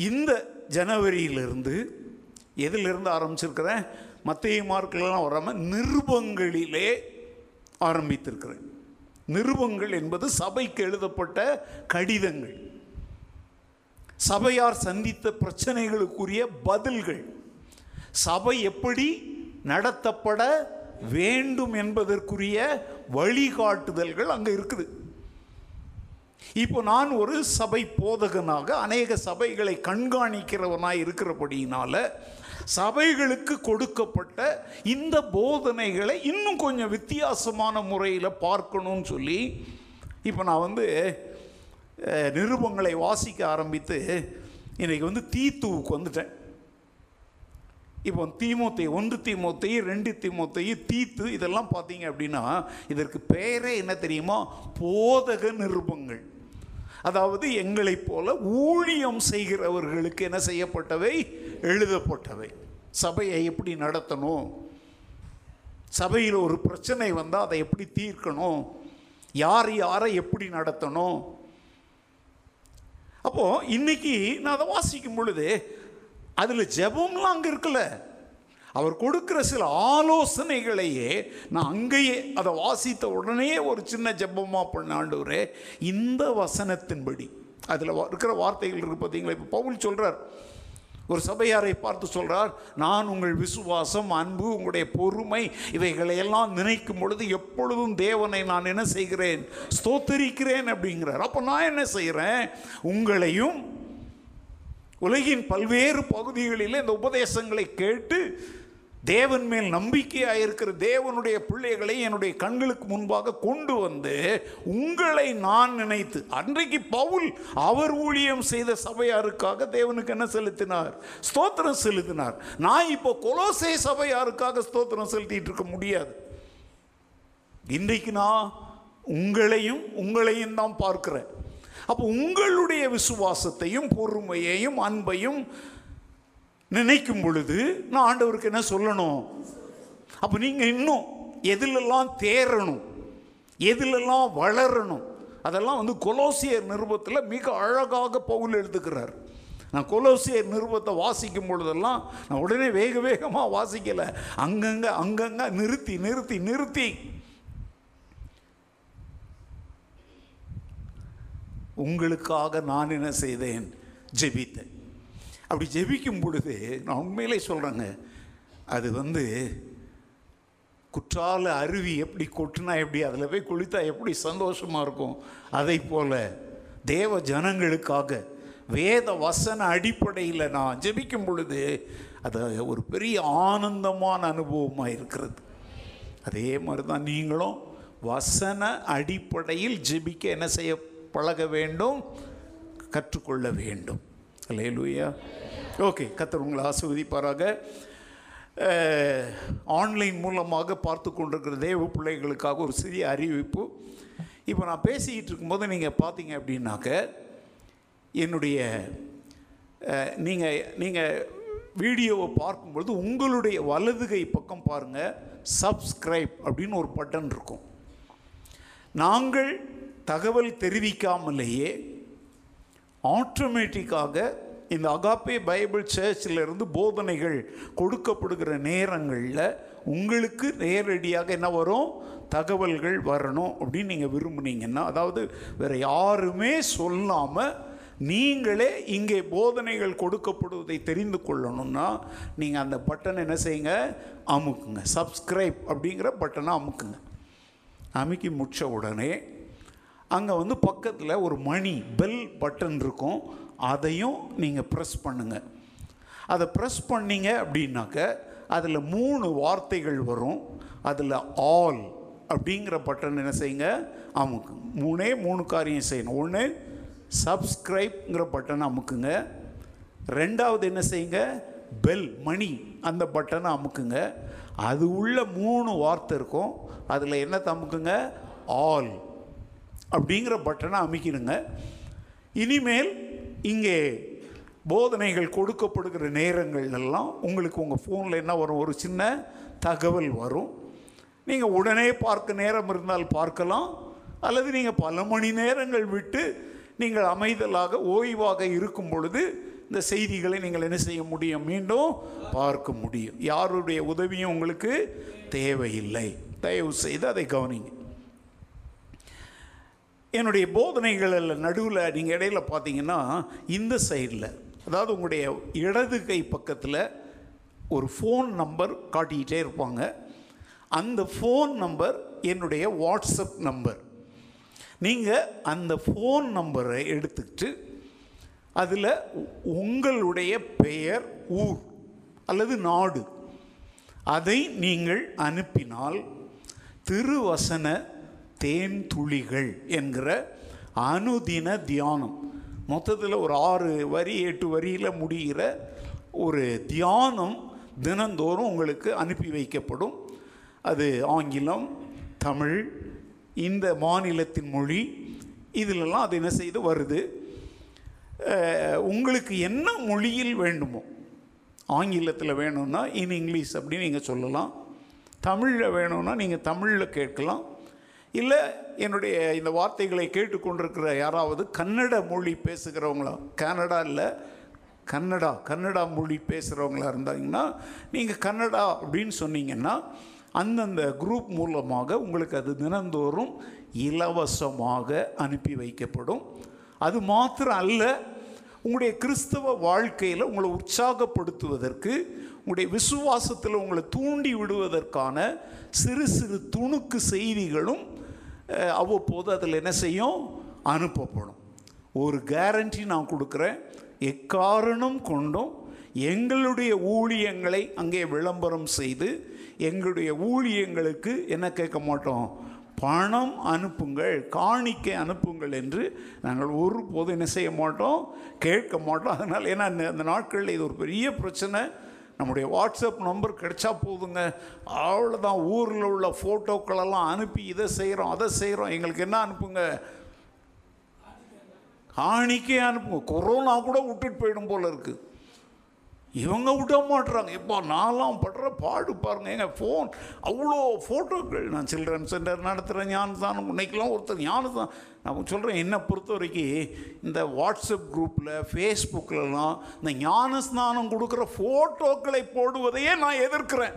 இந்த ஜனவரியிலிருந்து எதிலிருந்து ஆரம்பிச்சிருக்கிறேன் மத்திய மார்க்கெல்லாம் வராமல் நிருபங்களிலே ஆரம்பித்திருக்கிறேன். நிருபங்கள் என்பது சபைக்கு எழுதப்பட்ட கடிதங்கள். சபையார் சந்தித்த பிரச்சனைகளுக்குரிய பதில்கள். சபை எப்படி நடத்தப்பட வேண்டும் என்பதற்குரிய வழிகாட்டுதல்கள் அங்கே இருக்குது. இப்போ நான் ஒரு சபை போதகனாக அநேக சபைகளை கண்காணிக்கிறவனாக இருக்கிறபடியினால சபைகளுக்கு கொடுக்கப்பட்ட இந்த போதனைகளை இன்னும் கொஞ்சம் வித்தியாசமான முறையில் பார்க்கணும்னு சொல்லி இப்போ நான் வந்து நிருபங்களை வாசிக்க ஆரம்பித்து இன்றைக்கி வந்து தீத்துவுக்கு வந்துட்டேன். இப்போ தீமோத்தை ஒன்று தீமோத்தை ரெண்டு தீமோத்தை தீத்து இதெல்லாம் பார்த்தீங்க அப்படின்னா இதற்கு பெயரே என்ன தெரியுமா? போதக நிருபங்கள். அதாவது எங்களைப் போல ஊழியம் செய்கிறவர்களுக்கு என்ன செய்யப்பட்டவை? எழுதப்பட்டவை. சபையை எப்படி நடத்தணும்? சபையில் ஒரு பிரச்சனை வந்தால் அதை எப்படி தீர்க்கணும்? யார் யாரை எப்படி நடத்தணும்? அப்போது இன்னைக்கு நான் அதை வாசிக்கும் பொழுது அதில் ஜெபம்லாம் அங்கே இருக்கலை அவர் கொடுக்கிற சில ஆலோசனைகளையே நான் அங்கேயே அதை வாசித்த உடனே ஒரு சின்ன ஜப்பமாக பண்ண ஆண்டவரே இந்த வசனத்தின்படி. அதில் இருக்கிற வார்த்தைகள் இருக்கு பார்த்தீங்களா இப்போ பவுல் சொல்கிறார் ஒரு சபையாரை பார்த்து சொல்கிறார் நான் உங்கள் விசுவாசம் அன்பு உங்களுடைய பொறுமை இவைகளை எல்லாம் நினைக்கும் பொழுது எப்பொழுதும் தேவனை நான் என்ன செய்கிறேன்? ஸ்தோத்தரிக்கிறேன் அப்படிங்கிறார். அப்போ நான் என்ன செய்கிறேன் உங்களையும் உலகின் பல்வேறு பகுதிகளில் இந்த உபதேசங்களை கேட்டு தேவன் மேல் நம்பிக்கையாக இருக்கிற தேவனுடைய பிள்ளைகளை என்னுடைய கண்களுக்கு முன்பாக கொண்டு வந்து உங்களை நான் நினைத்து அன்றைக்கு பவுல் அவர் ஊழியம் செய்த சபையாருக்காக தேவனுக்கு என்ன செலுத்தினார்? ஸ்தோத்திரம் செலுத்தினார். நான் இப்போ கொலோசே சபையாருக்காக ஸ்தோத்திரம் செலுத்திட்டு இருக்க முடியாது. இன்றைக்கு நான் உங்களையும் உங்களையும் தான் பார்க்கிறேன். அப்போ உங்களுடைய விசுவாசத்தையும் பொறுமையையும் அன்பையும் நினைக்கும் பொழுது நான் ஆண்டவருக்கு என்ன சொல்லணும்? அப்போ நீங்கள் இன்னும் எதிலெல்லாம் தேரணும் எதிலெல்லாம் வளரணும்? அதெல்லாம் வந்து கொலோசியர் நிருபத்தில் மிக அழகாக பவுல் எழுதுகிறார். நான் கொலோசியர் நிருபத்தை வாசிக்கும் பொழுதெல்லாம் நான் உடனே வேக வேகமாக வாசிக்கலை. அங்கங்கே அங்கங்கே நிறுத்தி நிறுத்தி நிறுத்தி. உங்களுக்காக நான் என்ன செய்தேன்? ஜெபித்தேன். அப்படி ஜெபிக்கும் பொழுது நான் உண்மையிலே சொல்கிறேங்க அது வந்து குற்றால அருவி எப்படி கொட்டினா எப்படி அதில் போய் குளித்தா எப்படி சந்தோஷமாக இருக்கும். அதை போல் தேவ ஜனங்களுக்காக வேத வசன அடிப்படையில் நான் ஜெபிக்கும் பொழுது அது ஒரு பெரிய ஆனந்தமான அனுபவமாக இருக்கிறது. அதே மாதிரி தான் நீங்களும் வசன அடிப்படையில் ஜெபிக்க என்ன செய்ய பழக வேண்டும்? கற்றுக்கொள்ள வேண்டும். அல்லேலூயா ஓகே கத்தர் உங்களை ஆசிர்வதிப்பாராக. ஆன்லைன் மூலமாக பார்த்து கொண்டிருக்கிற தேவ பிள்ளைகளுக்காக ஒரு சிறிய அறிவிப்பு. இப்போ நான் பேசிக்கிட்டு இருக்கும்போது நீங்கள் பார்த்தீங்க அப்படின்னாக்க என்னுடைய நீங்கள் நீங்கள் வீடியோவை பார்க்கும்பொழுது உங்களுடைய வலதுகை பக்கம் பாருங்கள் சப்ஸ்கிரைப் அப்படின்னு ஒரு பட்டன் இருக்கும். நாங்கள் தகவல் தெரிவிக்காமலேயே ஆட்டோமேட்டிக்காக இந்த அகாப்பே பைபிள் சர்ச்சிலிருந்து போதனைகள் கொடுக்கப்படுகிற நேரங்களில் உங்களுக்கு நேரடியாக என்ன வரும்? தகவல்கள் வரணும் அப்படின்னு நீங்கள் விரும்புனீங்கன்னா அதாவது வேறு யாருமே சொல்லாமல் நீங்களே இங்கே போதனைகள் கொடுக்கப்படுவதை தெரிந்து கொள்ளணும்னா நீங்கள் அந்த பட்டனை என்ன செய்யுங்க? அமுக்குங்க. சப்ஸ்கிரைப் அப்படிங்கிற பட்டனை அமுக்குங்க. அமுக்கி முடித்த உடனே அங்கே வந்து பக்கத்தில் ஒரு மணி பெல் பட்டன் இருக்கும். அதையும் நீங்கள் ப்ரெஸ் பண்ணுங்கள் அதை ப்ரெஸ் பண்ணீங்க அப்படின்னாக்க அதில் மூணு வார்த்தைகள் வரும். அதில் ஆல் அப்படிங்கிற பட்டன் என்ன செய்யுங்க? அமுக்கு. மூணே மூணு காரியம் செய்யணும். ஒன்று சப்ஸ்கிரைப்ங்கிற பட்டனை அமுக்குங்க. ரெண்டாவது என்ன செய்யுங்க? பெல் மணி அந்த பட்டனை அமுக்குங்க. அது உள்ள மூணு வார்த்தை இருக்கும். அதில் என்ன அமுக்குங்க? ஆல் அப்படிங்கிற பட்டனை அமைக்கிடுங்க இனிமேல் இங்கே போதனைகள் கொடுக்கப்படுகிற நேரங்கள் எல்லாம் உங்களுக்கு உங்கள் ஃபோனில் என்ன வரும்? ஒரு சின்ன தகவல் வரும். நீங்கள் உடனே பார்க்க நேரம் இருந்தால் பார்க்கலாம். அல்லது நீங்கள் பல மணி நேரங்கள் விட்டு நீங்கள் அமைதலாக ஓய்வாக இருக்கும் பொழுது இந்த செய்திகளை நீங்கள் என்ன செய்ய முடியும்? மீண்டும் பார்க்க முடியும். யாருடைய உதவியும் உங்களுக்கு தேவையில்லை. தயவு செய்து அதை கவனிங்க. என்னுடைய போதனைகளில் நடுவில் நீங்கள் இடையில பார்த்தீங்கன்னா இந்த சைடில் அதாவது உங்களுடைய இடது கை பக்கத்தில் ஒரு ஃபோன் நம்பர் காட்டிக்கிட்டே இருப்பாங்க. அந்த ஃபோன் நம்பர் என்னுடைய வாட்ஸ்அப் நம்பர் நீங்கள் அந்த ஃபோன் நம்பரை எடுத்துக்கிட்டு அதில் உங்களுடைய பெயர் ஊர் அல்லது நாடு அதை நீங்கள் அனுப்பினால் திருவசன தேன் துளிகள் என்கிற அனுதின தியானம். மொத்தத்தில் ஒரு ஆறு வரி எட்டு வரியில் முடிகிற ஒரு தியானம் தினந்தோறும் உங்களுக்கு அனுப்பி வைக்கப்படும். அது ஆங்கிலம் தமிழ் இந்த மாநிலத்தின் மொழி. இதிலெல்லாம் அது என்ன செய்து வருது? உங்களுக்கு என்ன மொழியில் வேண்டுமோ ஆங்கிலத்தில் வேணும்னா இன் இங்கிலீஷ் அப்படின்னு நீங்கள் சொல்லலாம். தமிழில் வேணும்னா நீங்கள் தமிழில் கேட்கலாம். இல்லை என்னுடைய இந்த வார்த்தைகளை கேட்டுக்கொண்டிருக்கிற யாராவது கன்னட மொழி பேசுகிறவங்களா? கனடா இல்லை கன்னடா கன்னடா மொழி பேசுகிறவங்களா இருந்தாங்கன்னா நீங்கள் கன்னடா அப்படின்னு சொன்னீங்கன்னா அந்தந்த குரூப் மூலமாக உங்களுக்கு அது தினந்தோறும் இலவசமாக அனுப்பி வைக்கப்படும். அது மாத்திரம் அல்ல உங்களுடைய கிறிஸ்தவ வாழ்க்கையில் உங்களை உற்சாகப்படுத்துவதற்கு உங்களுடைய விசுவாசத்தில் உங்களை தூண்டி விடுவதற்கான சிறு சிறு துணுக்கு செய்திகளும் அவ்வப்போது அதில் என்ன செய்யும்? அனுப்பப்படும். ஒரு கேரண்டி நான் கொடுக்குறேன். எக்காரணம் கொண்டும் எங்களுடைய ஊழியங்களை அங்கே விளம்பரம் செய்து எங்களுடைய ஊழியங்களுக்கு என்ன கேட்க மாட்டோம்? பணம் அனுப்புங்கள் காணிக்கை அனுப்புங்கள் என்று நாங்கள் ஒருபோதும் என்ன செய்ய மாட்டோம்? கேட்க மாட்டோம். அதனால் ஏன்னா அந்த நாட்களில் இது ஒரு பெரிய பிரச்சனை. நம்முடைய வாட்ஸ்அப் நம்பர் கிடைச்சா போதுங்க. அவ்வளோதான் ஊரில் உள்ள ஃபோட்டோக்களெல்லாம் அனுப்பி இதை செய்கிறோம் அதை செய்கிறோம் எங்களுக்கு என்ன அனுப்புங்க? காணிக்கே அனுப்புங்க. கொரோனா கூட விட்டுட்டு போயிடும் போல இருக்குது இவங்க விட மாட்டுறாங்க இப்போ நான்லாம் படுற பாடு பாருங்க. எங்க ஃபோன் அவ்வளோ ஃபோட்டோக்கள் நான் சில்ட்ரன் சென்டர் நடத்துகிறேன் ஞானஸ்தானம். இன்னைக்கெல்லாம் ஒருத்தர் ஞானஸ்தான் நான் சொல்கிறேன் என்னை பொறுத்த வரைக்கும் இந்த வாட்ஸ்அப் குரூப்பில் ஃபேஸ்புக்கிலலாம் இந்த ஞானஸ்நானம் கொடுக்குற ஃபோட்டோக்களை போடுவதையே நான் எதிர்க்கிறேன்.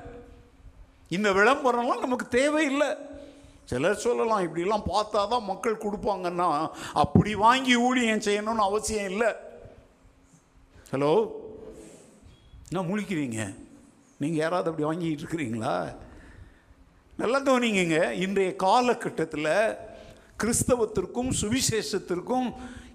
இந்த விளம்பரம்லாம் நமக்கு தேவையில்லை. சிலர் சொல்லலாம் இப்படிலாம் பார்த்தா தான் மக்கள் கொடுப்பாங்கன்னா அப்படி வாங்கி ஊழியம் செய்யணும்னு அவசியம் இல்லை. ஹலோ? என்ன முழிக்கிறீங்க? நீங்கள் யாராவது அப்படி வாங்கிட்டு இருக்கிறீங்களா? நல்லா கவனிங்க இன்றைய காலகட்டத்தில் கிறிஸ்தவத்திற்கும் சுவிசேஷத்திற்கும்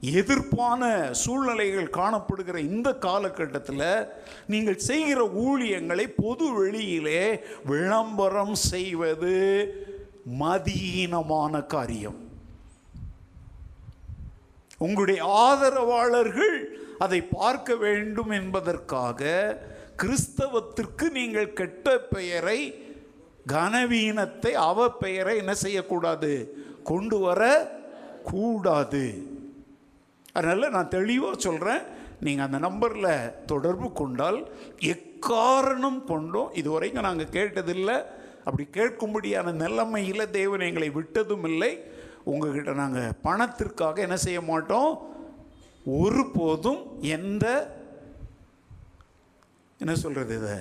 எதிர்ப்பான சூழ்நிலைகள் காணப்படுகிற இந்த காலகட்டத்தில் நீங்கள் செய்கிற ஊழியங்களை பொது வெளியிலே விளம்பரம் செய்வது மதியீனமான காரியம். உங்களுடைய ஆதரவாளர்கள் அதை பார்க்க வேண்டும் என்பதற்காக கிறிஸ்தவத்திற்கு நீங்கள் கெட்ட பெயரை கனவீனத்தை அவ பெயரை என்ன செய்யக்கூடாது? கொண்டு வர கூடாது. அதனால் நான் தெளிவாக சொல்கிறேன் நீங்கள் அந்த நம்பரில் தொடர்பு கொண்டால் எக்காரணம் கொண்டும் இதுவரைக்கும் நாங்கள் கேட்டதில்லை. அப்படி கேட்கும்படியான நிலைமையில் தேவன் எங்களை விட்டதும் இல்லை உங்ககிட்ட நாங்கள் பணத்திற்காக என்ன செய்ய மாட்டோம்? ஒருபோதும் எந்த என்ன சொல்கிறது இதை?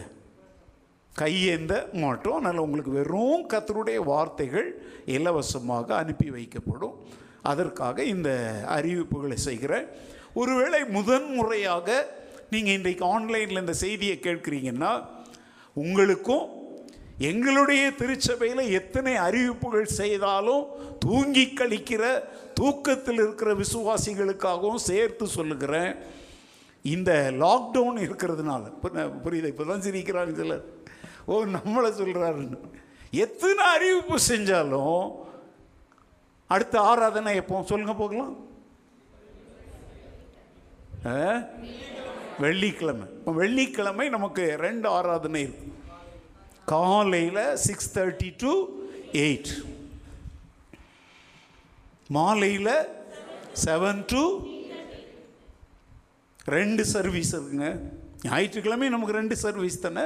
கையேந்த மாட்டோம். அதனால் உங்களுக்கு வெறும் கத்தருடைய வார்த்தைகள் இலவசமாக அனுப்பி வைக்கப்படும். அதற்காக இந்த அறிவிப்புகளை செய்கிறேன் ஒருவேளை முதன் முறையாக நீங்கள் இன்றைக்கு ஆன்லைனில் இந்த செய்தியை கேட்குறீங்கன்னா உங்களுக்கும் எங்களுடைய திருச்சபையில் எத்தனை அறிவிப்புகள் செய்தாலும் தூங்கி கழிக்கிற தூக்கத்தில் இருக்கிற விசுவாசிகளுக்காகவும் சேர்த்து சொல்லுகிறேன். இந்த லாக்டவுன் இருக்கிறதுனால. புரியுது? இப்போ தான் சிரிக்கிறாங்க சிலர் ஓ நம்மளை சொல்கிறாருன்னு எத்தனை அறிவிப்பு செஞ்சாலும் அடுத்த ஆராதனை எப்போ? சொல்லுங்க போகலாம். ஆ? வெள்ளிக்கிழமை. இப்போ வெள்ளிக்கிழமை நமக்கு ரெண்டு ஆராதனை இருக்குது காலையில் சிக்ஸ் தேர்ட்டி டு எயிட் மாலையில் செவன் டு ரெண்டு சர்வீஸ் இருக்குங்க. ஞாயிற்றுக்கிழமை நமக்கு ரெண்டு சர்வீஸ் தானே?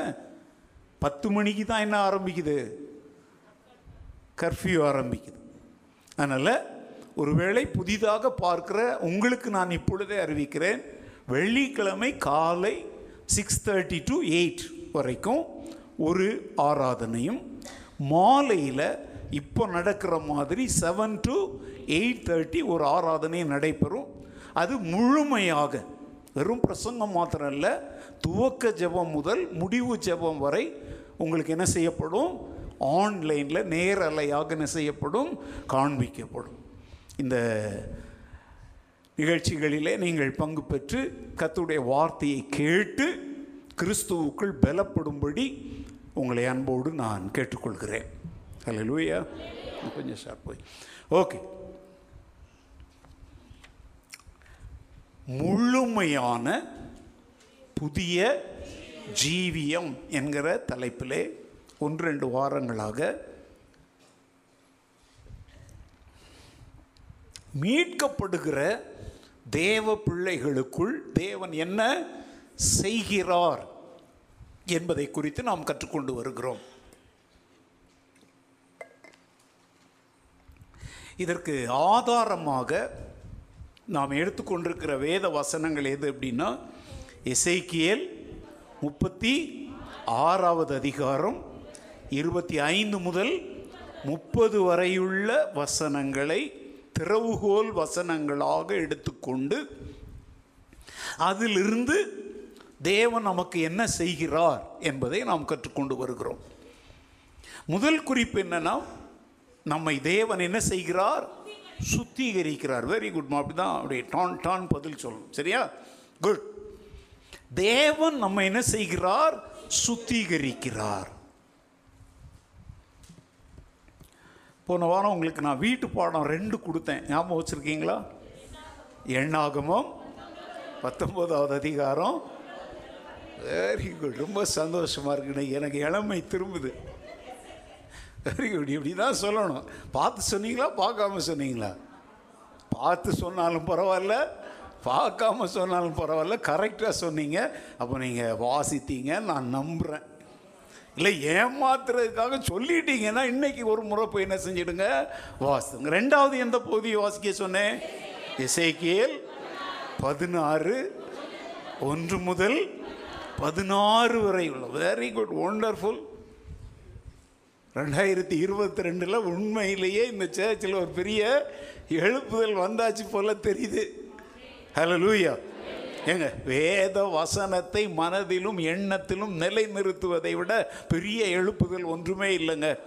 பத்து மணிக்கு தான் என்ன ஆரம்பிக்குது? கர்ஃப்யூ ஆரம்பிக்குது. அதனால் ஒருவேளை புதிதாக பார்க்குற உங்களுக்கு நான் இப்பொழுதே அறிவிக்கிறேன் வெள்ளிக்கிழமை காலை சிக்ஸ் தேர்ட்டி டு எயிட் வரைக்கும் ஒரு ஆராதனையும் மாலையில் இப்போ நடக்கிற மாதிரி செவன் டு எயிட் தேர்ட்டி ஒரு ஆராதனை நடைபெறும். அது முழுமையாக வெறும் பிரசங்கம் மாத்திரம் இல்லை துவக்க ஜெபம் முதல் முடிவு ஜெபம் வரை உங்களுக்கு என்ன செய்யப்படும்? ஆன்லைனில் நேரலையாக என்ன செய்யப்படும்? காண்பிக்கப்படும். இந்த நிகழ்ச்சிகளிலே நீங்கள் பங்கு பெற்று கத்துடைய வார்த்தையை கேட்டு கிறிஸ்துவுக்குள் பலப்படும்படி உங்களை அன்போடு நான் கேட்டுக்கொள்கிறேன். ஹலோ லூயா கொஞ்சம் சார் போய். ஓகே முழுமையான புதிய ஜீவியம் என்கிற தலைப்பிலே ஒன்று ரெண்டு வாரங்களாக மீட்கப்படுகிற தேவ பிள்ளைகளுக்குள் தேவன் என்ன செய்கிறார்? என்பதை குறித்து நாம் கற்றுக்கொண்டு வருகிறோம். இதற்கு ஆதாரமாக நாம் எடுத்துக்கொண்டிருக்கிற வேத வசனங்கள் எது அப்படின்னா இசைக்கியல் முப்பத்தி ஆறாவது அதிகாரம் இருபத்தி ஐந்து முதல் முப்பது வரையுள்ள வசனங்களை திறவுகோல் வசனங்களாக எடுத்துக்கொண்டு அதிலிருந்து தேவன் நமக்கு என்ன செய்கிறார் என்பதை நாம் கற்றுக்கொண்டு வருகிறோம். முதல் குறிப்பு என்னன்னா நம்மை தேவன் என்ன செய்கிறார்? சுத்திகரிக்கிறார். வெரி குட் அப்படி தான் அப்படியே டான் டான் பதில் சொல்லணும் சரியா? குட் தேவன் நம்ம என்ன செய்கிறார்? சுத்திகரிக்கிறார். போன வாரம் உங்களுக்கு நான் வீட்டு பாடம் ரெண்டு கொடுத்தேன். ஞாபகம் வச்சுருக்கீங்களா? எண்ணாகமம் பத்தொன்பதாவது அதிகாரம் வெரி குட் ரொம்ப சந்தோஷமாக இருக்குண்ணே. எனக்கு இளமை திரும்புது. வெரி குட் இப்படி தான் சொல்லணும். பார்த்து சொன்னீங்களா? பார்க்காம சொன்னீங்களா? பார்த்து சொன்னாலும் பரவாயில்ல. பார்க்காம சொன்னாலும் பரவாயில்ல. கரெக்டாக சொன்னீங்க. அப்போ நீங்கள் வாசித்தீங்க. நான் நம்புகிறேன் இல்லை ஏமாத்துறதுக்காக சொல்லிட்டீங்கன்னா இன்னைக்கு ஒரு முறை போய் என்ன செஞ்சிடுங்க? வாசிங்க. ரெண்டாவது எந்த பகுதியை வாசிக்க சொன்னேன்? இசைக்கியல் பதினாறு ஒன்று முதல் பதினாறு வரை உள்ள வெரி குட் ஒண்டர்ஃபுல் ரெண்டாயிரத்தி இருபத்தி ரெண்டில் உண்மையிலேயே இந்த சேர்ச்சில் ஒரு பெரிய எழுப்புதல் வந்தாச்சு போல தெரியுது. ஹலோ லூயா ஏங்க வேத வசனத்தை மனதிலும் எண்ணத்திலும் நிலை நிறுத்துவதை விட பெரிய எழுப்புதல் ஒன்றுமே இல்லைங்க.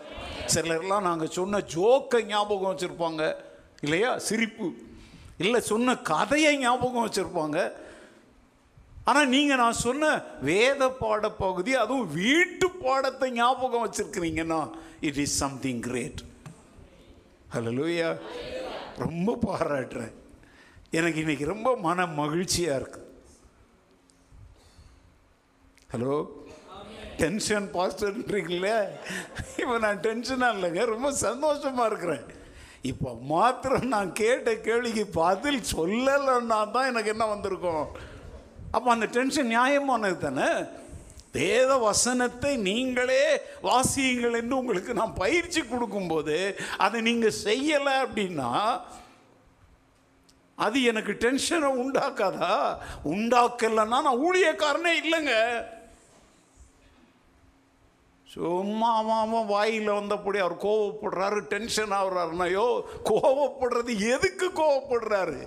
சிலர்லாம் நாங்கள் சொன்ன ஜோக்கை ஞாபகம் வச்சுருப்பாங்க. இல்லையா? சிரிப்பு. இல்லை சொன்ன கதையை ஞாபகம் வச்சுருப்பாங்க. ஆனால் நீங்கள் நான் சொன்ன வேத பாட பகுதி அதுவும் வீட்டு பாடத்தை ஞாபகம் வச்சுருக்கிறீங்கன்னா it is something great hallelujah ரொம்ப பாராட்டுறேன். எனக்கு இன்றைக்கி ரொம்ப மன மகிழ்ச்சியாக இருக்கு. ஹலோ டென்ஷன் பாஸ்டர்ன்றீங்கள இப்போ நான் டென்ஷனாக இல்லைங்க ரொம்ப சந்தோஷமாக இருக்கிறேன். இப்போ மாத்திரம் நான் கேட்ட கேள்விக்கு பதில் சொல்லலைன்னா தான் எனக்கு என்ன வந்திருக்கும்? அப்போ அந்த டென்ஷன் நியாயமானது தானே? வேத வசனத்தை நீங்களே வாசியுங்கள் என்று உங்களுக்கு நான் பயிற்சி கொடுக்கும்போது அதை நீங்கள் செய்யலை அப்படின்னா அது எனக்கு டென்ஷனை உண்டாக்காதா? உண்டாக்கலைன்னா நான் ஊழியக்காரனே இல்லைங்க. சும்மா அவன் அவன் வாயில் வந்தபடி அவர் கோவப்படுறாரு டென்ஷன் ஆகுறாருனாயோ கோவப்படுறது எதுக்கு கோவப்படுறாரு?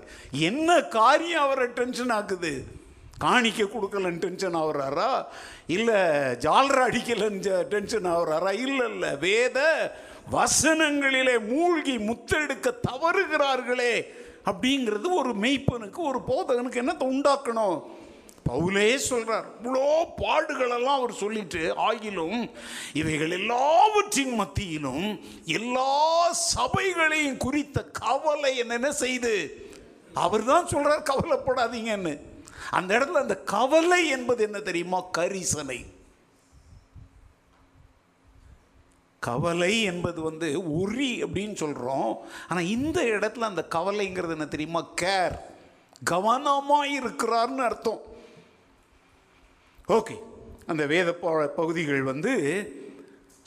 என்ன காரியம் அவரை டென்ஷன் ஆக்குது? காணிக்க கொடுக்கலன்னு டென்ஷன் ஆகுறாரா இல்லை ஜாலரை அடிக்கலன்னு டென்ஷன் ஆகுறாரா இல்லை இல்லை. வேத வசனங்களிலே மூழ்கி முத்தெடுக்க தவறுகிறார்களே அப்படிங்கிறது ஒரு மெய்ப்பனுக்கு ஒரு போதகனுக்கு என்னத்தை உண்டாக்கணும்? பவுலே சொல்கிறார் இவ்வளோ பாடுகளெல்லாம் அவர் சொல்லிட்டு ஆகிலும் இவைகள் எல்லாவற்றின் மத்தியிலும் எல்லா சபைகளையும் குறித்த கவலை என்னென்ன செய்து? அவர் தான் சொல்கிறார் கவலைப்படாதீங்கன்னு. அந்த இடத்துல அந்த கவலை என்பது என்ன தெரியுமா? கரிசனை. கவலை என்பது வந்து உரி அப்படின்னு சொல்கிறோம் ஆனால் இந்த இடத்துல அந்த கவலைங்கிறது என்ன தெரியுமா? கேர் கவனமாக இருக்கிறார்னு அர்த்தம். ஓகே அந்த வேத பகுதிகள் வந்து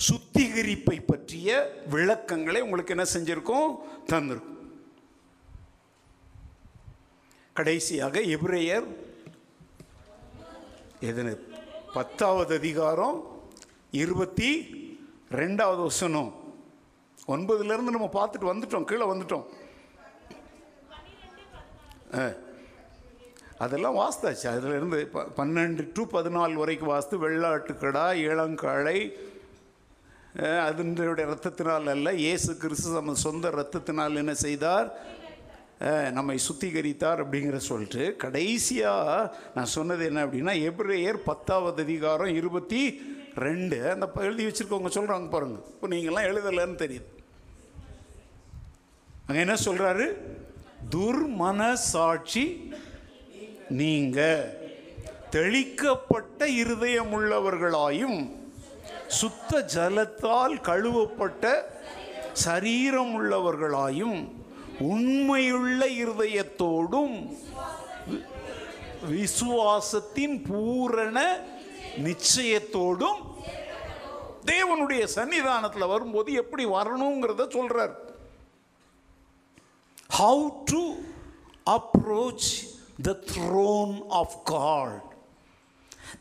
சுத்திகரிப்பை பற்றிய விளக்கங்களை உங்களுக்கு என்ன செஞ்சுருக்கோம்? தந்திருக்கும். கடைசியாக எபிரேயர் எதனு பத்தாவது அதிகாரம் இருபத்தி ரெண்டாவது வசனம். ஒன்பதுலேருந்து நம்ம பார்த்துட்டு வந்துட்டோம் கீழே வந்துட்டோம். அதெல்லாம் வாஸ்தாச்சு அதிலிருந்து ப பன்னெண்டு டு பதினாலு வரைக்கும் வாஸ்து வெள்ளாட்டுக்கடா இளங்காளை அதனுடைய ரத்தத்தினால் அல்ல இயேசு கிறிஸ்து நம்ம சொந்த ரத்தத்தினால் என்ன செய்தார்? நம்மை சுத்திகரித்தார் அப்படிங்கிற சொல்லிட்டு கடைசியாக நான் சொன்னது என்ன அப்படின்னா எப்ரேயர் பத்தாவது அதிகாரம் இருபத்தி ரெண்டு. அந்த எழுதி வச்சுருக்கவங்க சொல்கிறாங்க பாருங்கள் இப்போ நீங்கள்லாம் எழுதலைன்னு தெரியுது. அங்கே என்ன சொல்கிறாரு துர்மன சாட்சி நீங்கள் தெளிக்கப்பட்ட இருதயம் உள்ளவர்களாயும் சுத்த ஜலத்தால் கழுவப்பட்ட சரீரம் உள்ளவர்களாயும் உண்மையுள்ள இருதயத்தோடும் விசுவாசத்தின் பூரண நிச்சயத்தோடும் தேவனுடைய சன்னிதானத்தில் வரும்போது எப்படி வரணுங்கிறத சொல்றார். How to approach the throne of God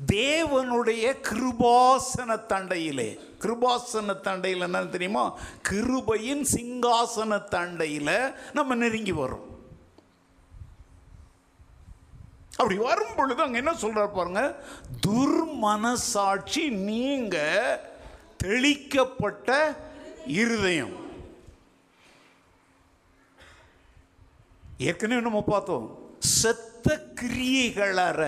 தேவனுடைய கிருபாசன தண்டையிலே. கிருபாசன தண்டையில் என்னன்னு தெரியுமா? கிருபையின் சிங்காசன தண்டையில் நம்ம நெருங்கி வரோம் அப்படி வரும் பொழுது அங்கே என்ன சொல்கிறார் பாருங்க? துர்மனசாட்சி நீங்க தெளிக்கப்பட்ட இருதயம். ஏற்கனவே நம்ம பார்த்தோம். செத்த கிரியைகளற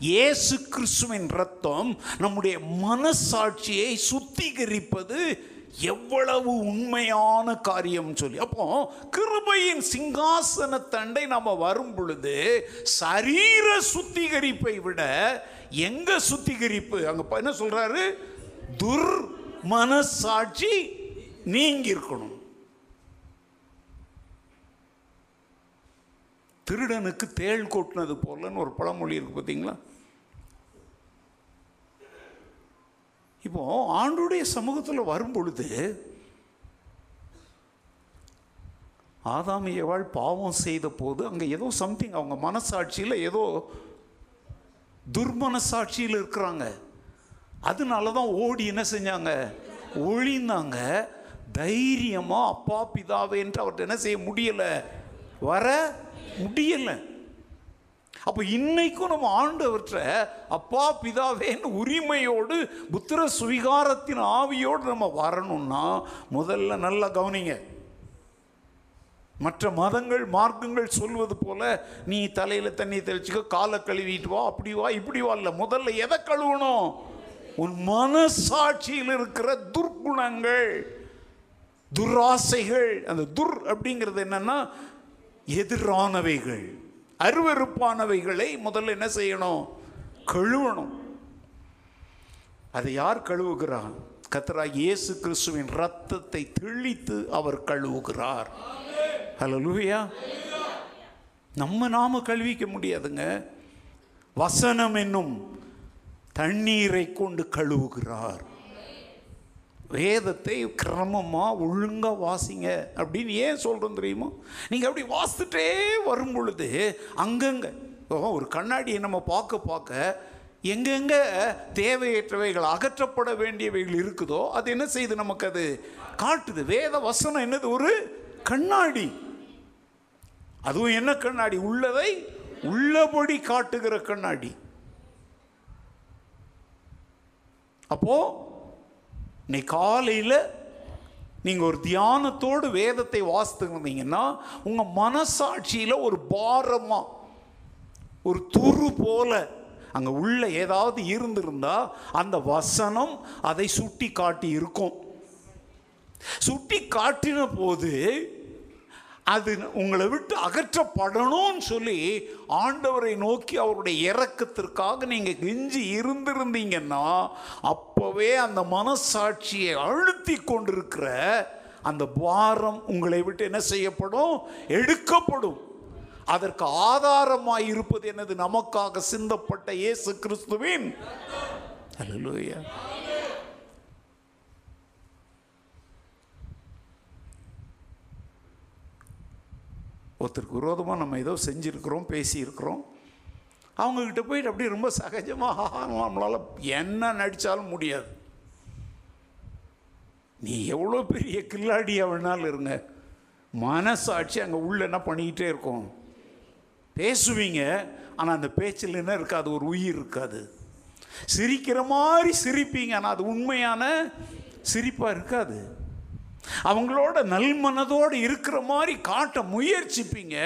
இயேசு கிறிஸ்துவின் ரத்தம் நம்முடைய மனசாட்சியை சுத்திகரிப்பது எவ்வளவு உண்மையான காரியம் சொல்லி. அப்போ கிருபையின் சிங்காசன தண்டை நாம வரும் பொழுது சரீர சுத்திகரிப்பை விட எங்க சுத்திகரிப்பு? அங்க என்ன சொல்றாரு? துர் மனசாட்சி நீங்கிருக்கணும் திருடனுக்கு தேள் கொட்டினது போலன்னு ஒரு பழமொழி இருக்கு பார்த்தீங்களா? இப்போ ஆண்டுடைய சமூகத்தில் வரும் பொழுது ஆதாமியவாள் பாவம் செய்த போது அங்கே ஏதோ சம்திங் அவங்க மனசாட்சியில் ஏதோ துர்மனசாட்சியில் இருக்கிறாங்க. அதனால தான் ஓடி என்ன செஞ்சாங்க? ஒழிந்தாங்க தைரியமாக அப்பா பிதாவே என்று அவர்கிட்ட என்ன செய்ய முடியலை? வர முடியலை. அப்போ இன்னைக்கும் நம்ம ஆண்டவற்றை அப்பா பிதாவேன்னு உரிமையோடு புத்திர சுவிகாரத்தின் ஆவியோடு நம்ம வரணும்னா முதல்ல நல்லா கவனிங்க. மற்ற மதங்கள் மார்க்கங்கள் சொல்வது போல நீ தலையில் தண்ணி தெளிச்சுக்க காலை கழுவிட்டு வா அப்படி வா இப்படி வா இல்லை முதல்ல எதை கழுவணும்? உன் மனசாட்சியில் இருக்கிற துர்க்குணங்கள் துராசைகள் அந்த துர் அப்படிங்கிறது என்னன்னா எதிரானவைகள் அருவருப்பானவைகளை முதல்ல என்ன செய்யணும்? கழுவணும். அதை யார் கழுவுகிறார்? கத்ரா இயேசு கிறிஸ்துவின் ரத்தத்தை தெளித்து அவர் கழுவுகிறார். ஹalleluya. நம்ம நாம கழுவிக்க முடியாதுங்க. வசனம் என்னும் தண்ணீரை கொண்டு கழுவுகிறார். வேதத்தை கிரமமாக ஒழுங்காக வாசிங்க. அப்படின்னு ஏன் சொல்கிறோம் தெரியுமா? நீங்கள் அப்படி வாசித்துட்டே வரும் பொழுது அங்கங்கே ஒரு கண்ணாடியை நம்ம பார்க்க பார்க்க எங்கெங்கே தேவையற்றவைகள் அகற்றப்பட வேண்டியவைகள் இருக்குதோ அது என்ன செய்யுது நமக்கு அது காட்டுது. வேத வசனம் என்னது? ஒரு கண்ணாடி. அதுவும் என்ன கண்ணாடி? உள்ளதை உள்ளபடி காட்டுகிற கண்ணாடி. அப்போது இன்னைக்கு காலையில் நீங்கள் ஒரு தியானத்தோடு வேதத்தை வாசித்து இருந்தீங்கன்னா உங்கள் மனசாட்சியில் ஒரு பாரமாக ஒரு துரு போல அங்கே உள்ள ஏதாவது இருந்திருந்தால் அந்த வசனம் அதை சுட்டி காட்டி இருக்கும். சுட்டி காட்டின போது அது உங்களை விட்டு அகற்றப்படணும்னு சொல்லி ஆண்டவரை நோக்கி அவருடைய இறக்கத்திற்காக நீங்கள் கெஞ்சி இருந்திருந்தீங்கன்னா அப்போவே அந்த மனசாட்சியை அழுத்தி கொண்டிருக்கிற அந்த பாரம் உங்களை விட்டு என்ன செய்யப்படும்? எடுக்கப்படும். அதற்கு ஆதாரமாக இருப்பது என்னது? நமக்காக சிந்தப்பட்ட இயேசு கிறிஸ்துவின். அல்லூயா ஒருத்தருக்கு விரோதமாக நம்ம ஏதோ செஞ்சுருக்கிறோம் பேசியிருக்கிறோம். அவங்கக்கிட்ட போயிட்டு அப்படியே ரொம்ப சகஜமாக நம்மளால் என்ன நடித்தாலும் முடியாது. நீ எவ்வளோ பெரிய கில்லாடியாக வேணாலும் இருங்க. மனசாட்சி அங்கே உள்ள என்ன பண்ணிக்கிட்டே இருக்கும். பேசுவீங்க ஆனால் அந்த பேச்சில் என்ன இருக்காது ஒரு உயிர் இருக்காது. சிரிக்கிற மாதிரி சிரிப்பீங்க ஆனால் அது உண்மையான சிரிப்பாக இருக்காது. அவங்களோட நல்மனதோடு இருக்கிற மாதிரி காட்ட முயற்சிப்பீங்க.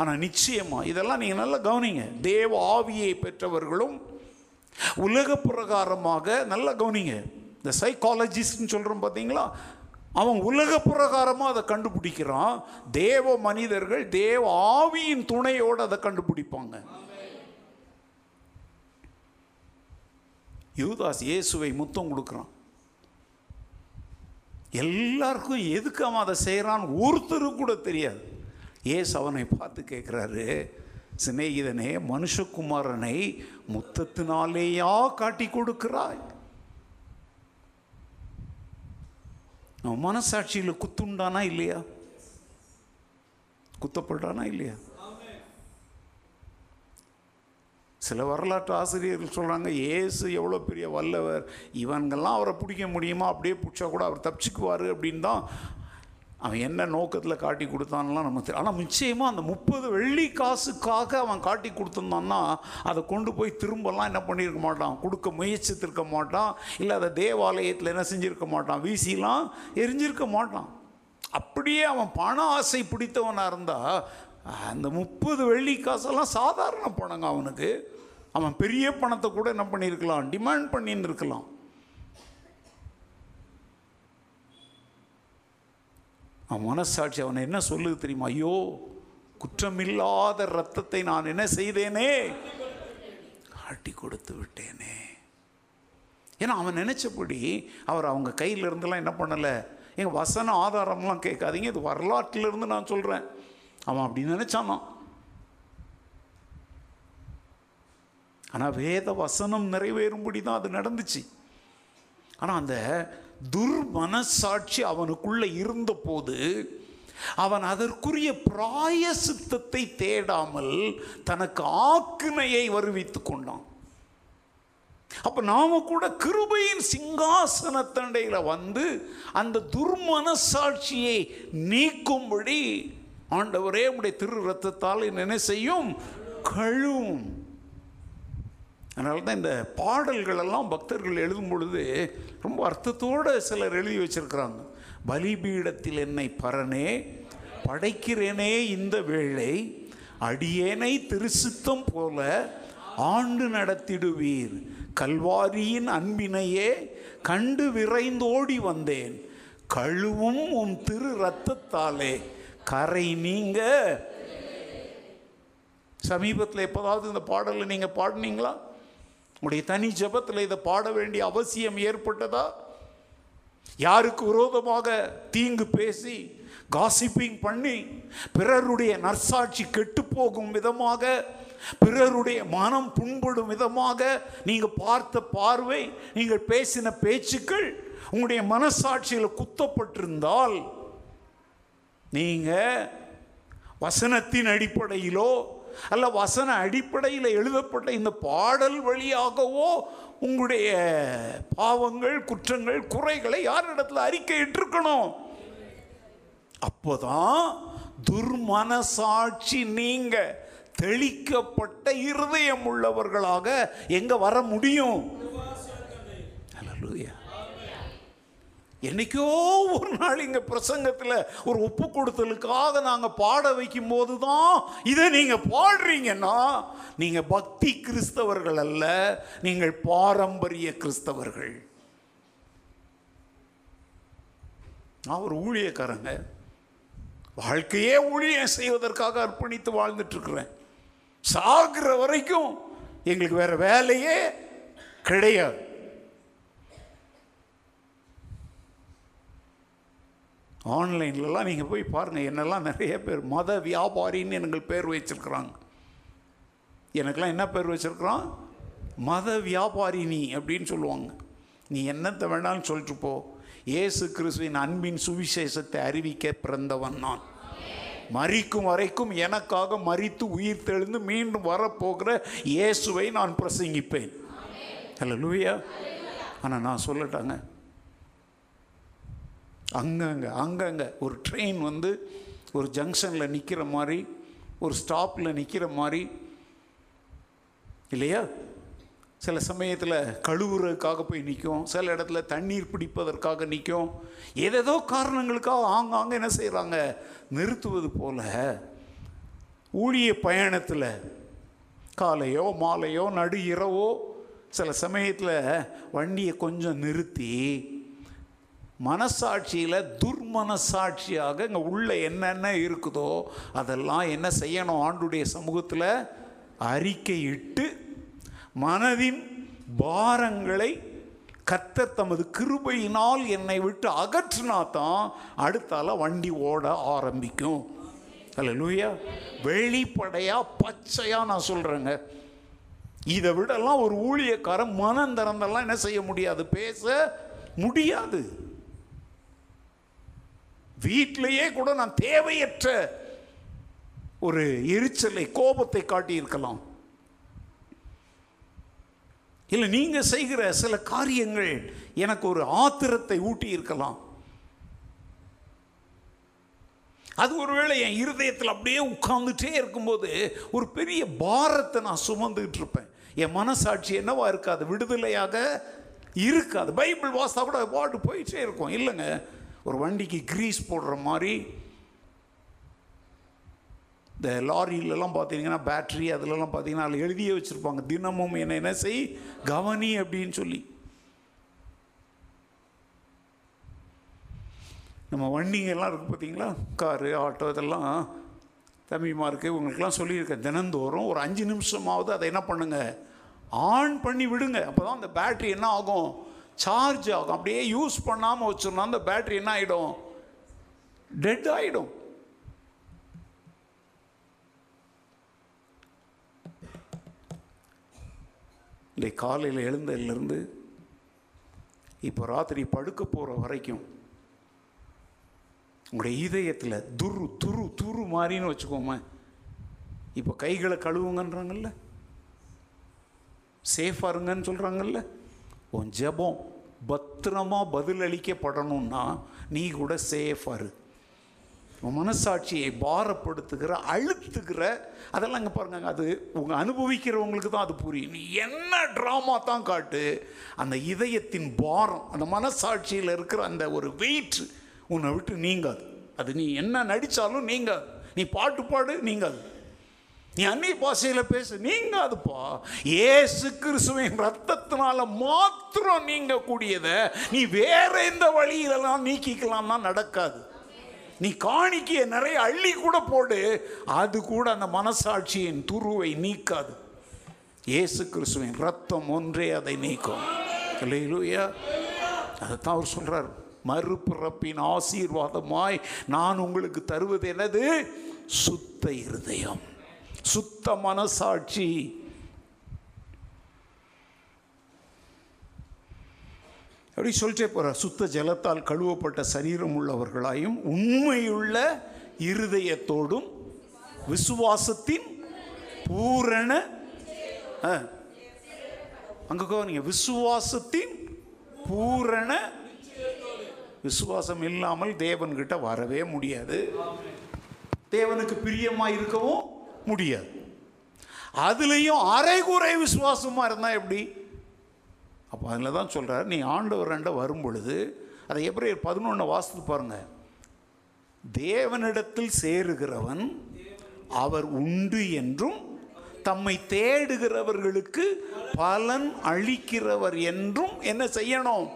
ஆனால் நிச்சயமாக இதெல்லாம் நீங்கள் நல்லா கவனிங்க. தேவ ஆவியை பெற்றவர்களும் உலக பிரகாரமாக நல்லா கவனிங்க. இந்த சைக்காலஜிஸ்ட்னு சொல்கிறோம் பார்த்தீங்களா அவன் உலக பிரகாரமாக அதை கண்டுபிடிக்கிறான். தேவ மனிதர்கள் தேவ ஆவியின் துணையோடு அதை கண்டுபிடிப்பாங்க. யூதாஸ் இயேசுவை முத்தம் கொடுக்குறான். எல்லாருக்கும் எதுக்கு அவன் அதை செய்கிறான் ஒருத்தருக்கு கூட தெரியாது. ஏசு அவனை பார்த்து கேட்குறாரு சிநேகிதனே மனுஷகுமாரனை முத்தத்தினாலேயா காட்டி கொடுக்கிறாய்? அவன் மனசாட்சியில் குத்துண்டானா இல்லையா? குத்தப்படுறானா இல்லையா? சில வரலாற்று ஆசிரியர்கள் சொல்கிறாங்க ஏசு எவ்வளோ பெரிய வல்லவர். இவங்கெல்லாம் அவரை பிடிக்க முடியுமா? அப்படியே பிடிச்சா கூட அவர் தப்பிச்சுக்குவார் அப்படின்னு தான் அவன் என்ன நோக்கத்தில் காட்டி கொடுத்தான்லாம் நம்ம தெரியும் ஆனால் நிச்சயமாக அந்த முப்பது வெள்ளி காசுக்காக அவன் காட்டி கொடுத்துருந்தான்னா அதை கொண்டு போய் திரும்பலாம் என்ன பண்ணியிருக்க மாட்டான்? கொடுக்க முயற்சித்திருக்க மாட்டான். இல்லை அதை தேவாலயத்தில் என்ன செஞ்சுருக்க மாட்டான்? வீசிலாம் எரிஞ்சிருக்க மாட்டான். அப்படியே அவன் பண ஆசை பிடித்தவனாக இருந்தால் அந்த முப்பது வெள்ளி காசெல்லாம் சாதாரண பணங்க அவனுக்கு. அவன் பெரிய பணத்தை கூட என்ன பண்ணியிருக்கலாம்? டிமாண்ட் பண்ணின்னு இருக்கலாம். அவன் மனசாட்சி அவனை என்ன சொல்லுது தெரியுமா? ஐயோ குற்றமில்லாத ரத்தத்தை நான் என்ன செய்தேனே? காட்டி கொடுத்து விட்டேனே. ஏன்னா அவன் நினைச்சபடி அவர் அவங்க கையிலிருந்துலாம் இருந்தெல்லாம் என்ன பண்ணலை? எங்கள் வசன ஆதாரம்லாம் கேட்காதீங்க இது வரலாற்றிலிருந்து நான் சொல்கிறேன் அவன் அப்படி நினச்சானான் ஆனால் வேத வசனம் நிறைவேறும்படி தான் அது நடந்துச்சு. ஆனால் அந்த துர்மனசாட்சி அவனுக்குள்ளே இருந்தபோது அவன் அதற்குரிய பிராய சித்தத்தை தேடாமல் தனக்கு ஆக்கினையை வருவித்து கொண்டான். அப்போ நாம கூட கிருபையின் சிங்காசனத்தண்டையில் வந்து அந்த துர்மனசாட்சியை நீக்கும்படி ஆண்டவரே உடைய திரு ரத்தத்தால் என்ன செய்யும் கழுவும். அதனால தான் இந்த பாடல்களெல்லாம் பக்தர்கள் எழுதும் பொழுது ரொம்ப அர்த்தத்தோடு சிலர் எழுதி வச்சிருக்கிறாங்க. பலிபீடத்தில் என்னை பரனே படைக்கிறேனே இந்த வேளை அடியேனை திருசித்தம் போல ஆண்டு நடத்திடுவீர். கல்வாரியின் அன்பினையே கண்டு விரைந்தோடி வந்தேன். கழுவும் உன் திரு ரத்தத்தாலே கரை நீங்க. சமீபத்தில் எப்போதாவது இந்த பாடலை நீங்கள் பாடினீங்களா? உங்களுடைய தனி ஜெபத்தில் இதை பாட வேண்டிய அவசியம் ஏற்பட்டதா? யாருக்கு விரோதமாக தீங்கு பேசி காசிப்பிங் பண்ணி பிறருடைய நற்சாட்சி கெட்டு போகும் விதமாக பிறருடைய மனம் புண்படும் விதமாக நீங்கள் பார்த்த பார்வை நீங்கள் பேசின பேச்சுக்கள் உங்களுடைய மனசாட்சியில் குத்தப்பட்டிருந்தால் நீங்கள் வசனத்தின் அடிப்படையிலோ அல்ல வசன அடிப்படையில் எழுதப்பட்ட இந்த பாடல் வழியாகவோ உங்களுடைய பாவங்கள் குற்றங்கள் குறைகளை யாரிடத்துல அறிக்கையிட்டிருக்கணும் அப்போதான் துர்மனசாட்சி நீங்க தெளிக்கப்பட்ட இருதயம் உள்ளவர்களாக எங்க வர முடியும்? Hallelujah. என்னைக்கோ ஒரு நாள் இங்கே பிரசங்கத்தில் ஒரு ஒப்பு கொடுத்தலுக்காக நாங்கள் பாட வைக்கும் போது தான் இதை நீங்கள் பாடுறீங்கன்னா நீங்கள் பக்தி கிறிஸ்தவர்கள் அல்ல நீங்கள் பாரம்பரிய கிறிஸ்தவர்கள். நான் ஒரு ஊழியக்காரங்க. வாழ்க்கையே ஊழியம் செய்வதற்காக அர்ப்பணித்து வாழ்ந்துட்டுருக்குறேன். சாகிற வரைக்கும் எங்களுக்கு வேறு வேலையே கிடையாது. ஆன்லைன்லலாம் நீங்கள் போய் பாருங்கள் என்னெல்லாம் நிறைய பேர் மத வியாபாரின்னு எங்கள் பேர் வச்சிருக்கிறாங்க. எனக்கெல்லாம் என்ன பேர் வச்சிருக்கிறான்? மத வியாபாரினி அப்படின்னு சொல்லுவாங்க. நீ என்னத்தை வேணாலும் சொல்லிட்டு போ. இயேசு கிறிஸ்துவின் அன்பின் சுவிசேஷத்தை அறிவிக்க பிறந்தவன் நான். மறிக்கும் வரைக்கும் எனக்காக மறித்து உயிர் தெழுந்து மீண்டும் வரப்போகிற இயேசுவை நான் பிரசங்கிப்பேன். அல்ல லூயா ஆனால் நான் சொல்லட்டாங்க அங்கங்கே அங்கங்கே. ஒரு ட்ரெயின் வந்து ஒரு ஜங்ஷனில் நிற்கிற மாதிரி ஒரு ஸ்டாப்பில் நிற்கிற மாதிரி இல்லையா? சில சமயத்தில் கழுவுறதுக்காக போய் நிற்கும் சில இடத்துல தண்ணீர் பிடிப்பதற்காக நிற்கும் ஏதேதோ காரணங்களுக்காக ஆங்காங்க என்ன செய்கிறாங்க நிறுத்துவது போல் ஊழிய பயணத்தில் காலையோ மாலையோ நடு இரவோ சில சமயத்தில் வண்டியை கொஞ்சம் நிறுத்தி மனசாட்சியில் துர்மனசாட்சியாக இங்கே உள்ள என்னென்ன இருக்குதோ அதெல்லாம் என்ன செய்யணும்? ஆண்டுடைய சமூகத்தில் அறிக்கையிட்டு மனதின் பாரங்களை கத்த தமது கிருபையினால் என்னை விட்டு அகற்றினா தான் அடுத்தால வண்டி ஓட ஆரம்பிக்கும். அல்ல லூயா வெளிப்படையாக பச்சையாக நான் சொல்கிறேங்க இதை விடலாம் ஒரு ஊழியக்காரன் மனம் திறந்தெல்லாம் என்ன செய்ய முடியாது? பேச முடியாது. வீட்டிலேயே கூட நான் தேவையற்ற ஒரு எரிச்சலை கோபத்தை காட்டியிருக்கலாம். இல்லை நீங்கள் செய்கிற சில காரியங்கள் எனக்கு ஒரு ஆத்திரத்தை ஊட்டி இருக்கலாம் அது ஒருவேளை என் இருதயத்தில் அப்படியே உட்கார்ந்துட்டே இருக்கும்போது ஒரு பெரிய பாரத்தை நான் சுமந்துக்கிட்டு இருப்பேன். என் மனசாட்சி என்னவா இருக்காது விடுதலையாக இருக்காது. பைபிள் வாசா கூட பாட்டு போயிட்டே இருக்கும். இல்லைங்க ஒரு வண்டிக்கு கிரீஸ் போடுற மாதிரி இந்த லாரியிலலாம் பார்த்தீங்கன்னா பேட்ரி அதிலலாம் பார்த்தீங்கன்னா அதில் எழுதியே வச்சுருப்பாங்க. தினமும் என்ன என்ன செய் கவனி அப்படின்னு சொல்லி. நம்ம வண்டிங்கெல்லாம் இருக்குது பார்த்தீங்களா? காரு ஆட்டோ இதெல்லாம். தம்பிமாருக்கு உங்களுக்கெல்லாம் சொல்லியிருக்கேன். தினந்தோறும் ஒரு அஞ்சு நிமிஷமாவது அதை என்ன பண்ணுங்கள் ஆன் பண்ணி விடுங்க. அப்போ தான் அந்த பேட்ரி என்ன ஆகும்? சார்ஜ் ஆகும். அப்படியே யூஸ் பண்ணாமல் வச்சிருந்தா அந்த பேட்ரி என்ன ஆகிடும் டெட் ஆகிடும் இன்றைக்கு காலையில் எழுந்ததுலேருந்து இப்போ ராத்திரி படுக்க போகிற வரைக்கும் உங்களுடைய இதயத்தில் துரு துரு துரு மாறின்னு வச்சுக்கோமே. இப்போ கைகளை கழுவுங்கன்றாங்கல்ல? சேஃபாக இருங்கன்னு சொல்கிறாங்கல்ல உன் ஜபம் பத்திரமாக பதிலளிக்கப்படணும்னா நீ கூட சேஃபாக இரு. உன் மனசாட்சியை பாரப்படுத்துகிற அழுத்துகிற அதெல்லாம் இங்கே பாருங்க அது உங்கள் அனுபவிக்கிறவங்களுக்கு தான் அது புரியும். நீ என்ன ட்ராமா தான் காட்டு அந்த இதயத்தின் பாரம் அந்த மனசாட்சியில் இருக்கிற அந்த ஒரு வெயிட் உன்னை விட்டு நீங்காது. அது நீ என்ன நடித்தாலும் நீங்காது. நீ பாட்டு பாடு நீங்காது. நீ அந்நிய பாஷையில் பேசு நீங்காதுப்பா. ஏசு கிறிஸ்துவின் ரத்தத்தினால மாத்திரம் நீங்கக்கூடியதை நீ வேற எந்த வழியிலலாம் நீக்கிக்கலாம்னா நடக்காது. நீ காணிக்கையை நிறைய அள்ளி கூட போடு அது கூட அந்த மனசாட்சியின் துருவை நீக்காது. ஏசு கிறிஸ்துவின் ரத்தம் ஒன்றே அதை நீக்கும். இல்லையிலூயா அதைத்தான் அவர் சொல்கிறார் மறுபிறப்பின் ஆசீர்வாதமாய் நான் உங்களுக்கு தருவது என்னது? சுத்த இருதயம். சுத்த மனசாட்சி. அப்படி சொல்லிட்டே போகிறார் சுத்த ஜலத்தால் கழுவப்பட்ட சரீரம் உள்ளவர்களாயும் உண்மையுள்ள இருதயத்தோடும் விசுவாசத்தின் பூரண அங்கே போக கவனிங்க விசுவாசத்தின் பூரண விசுவாசம் இல்லாமல் தேவன்கிட்ட வரவே முடியாது. தேவனுக்கு பிரியமாக இருக்கவும் முடியாது. அதுலேயும் அரைகுறை விசுவாசமாக இருந்தால் எப்படி? அப்போ அதில் தான் சொல்கிறார் நீ ஆண்டவரண்ட வரும்பொழுது வரும் பொழுது அதை எப்படி பதினொன்று வாசித்து பாருங்கள் தேவனிடத்தில் சேருகிறவன் அவர் உண்டு என்றும் தம்மை தேடுகிறவர்களுக்கு பலன் அளிக்கிறவர் என்றும் என்ன செய்யணும்?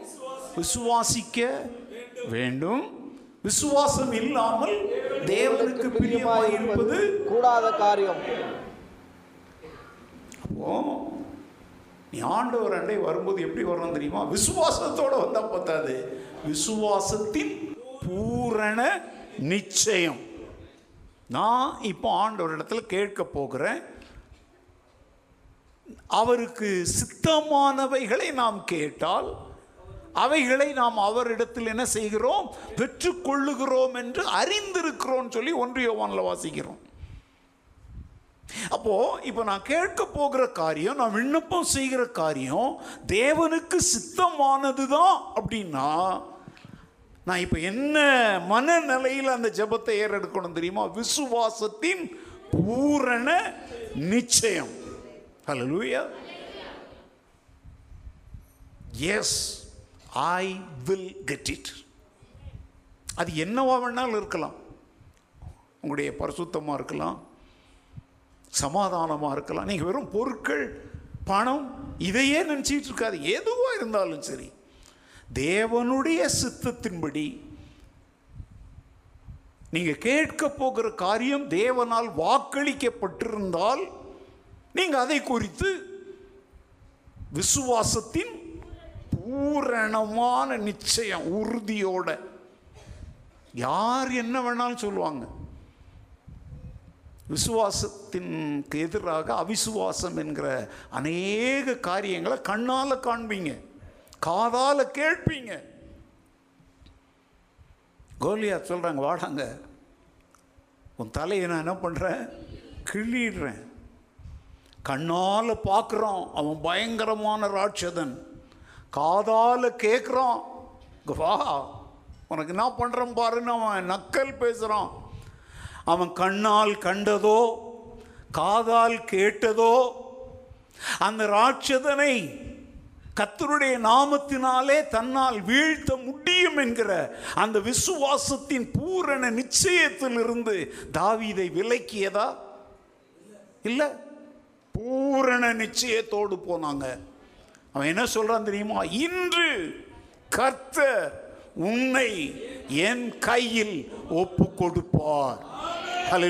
விசுவாசிக்க வேண்டும். விசுவாசம் இல்லாமல் தேவனுக்கு பிரியமாய் இருப்பது கூடாத காரியம். அப்போ நீ ஆண்டவர் அண்டை வரும்போது எப்படி வரணும் தெரியுமா? விசுவாசத்தோட வந்தா பத்தாது. விசுவாசத்தின் பூரண நிச்சயம். நான் இப்போ ஆண்டவர் இடத்துல கேட்க போகிறேன். அவருக்கு சித்தமானவைகளை நாம் கேட்டால் அவைகளை நாம் அவரிடத்தில் என்ன செய்கிறோம்? பெற்றுக்கொள்ளுகிறோம் என்று அறிந்திருக்கிறோம் சொல்லி ஒன்று யோவானில் வாசிக்கிறோம். அப்போ இப்போ நான் கேட்க போகிற காரியம் நான் விண்ணப்பம் செய்கிற காரியம் தேவனுக்கு சித்தமானது தான் அப்படின்னா நான் இப்போ என்ன மனநிலையில் அந்த ஜெபத்தை ஏறெடுக்கணும் தெரியுமா? விசுவாசத்தின் பூரண நிச்சயம். ஹalleluya yes I will get it அது என்னவா வேணாலும் இருக்கலாம். உங்களுடைய பரிசுத்தமாக இருக்கலாம். சமாதானமாக இருக்கலாம். நீங்கள் வெறும் பொருட்கள் பணம் இதையே நினச்சிட்டு இருக்காது. எதுவாக இருந்தாலும் சரி. தேவனுடைய சித்தத்தின்படி நீங்கள் கேட்க போகிற காரியம் தேவனால் வாக்களிக்கப்பட்டிருந்தால் நீங்கள் அதை குறித்து விசுவாசத்தின் பூரணமான நிச்சயம் உறுதியோட. யார் என்ன வேணாலும் சொல்லுவாங்க. விசுவாசத்திற்கு எதிராக அவிசுவாசம் என்கிற அநேக காரியங்களை கண்ணால் காண்பீங்க. காதால் கேட்பீங்க. கோலியா சொல்கிறாங்க வாடாங்க. உன் தலையை நான் என்ன பண்ணுறேன் கிள்ளிடுறேன். கண்ணால் பார்க்குறோம் அவன் பயங்கரமான ராட்சதன். காதால் கேட்குறான் வா உனக்கு என்ன பண்ணுறோம் பாருன்னு அவன் நக்கல் பேசுகிறான் அவன் கண்ணால் கண்டதோ காதால் கேட்டதோ அந்த ராட்சதனை கத்தருடைய நாமத்தினாலே தன்னால் வீழ்த்த முடியும் என்கிற அந்த விசுவாசத்தின் பூரண நிச்சயத்திலிருந்து தாவீதை விலக்கியதா? இல்லை. பூரண நிச்சயத்தோடு போனாங்க. அவன் என்ன சொல்கிறான் தெரியுமா? இன்று கர்த்தர் உன்னை என் கையில் ஒப்பு கொடுப்பார்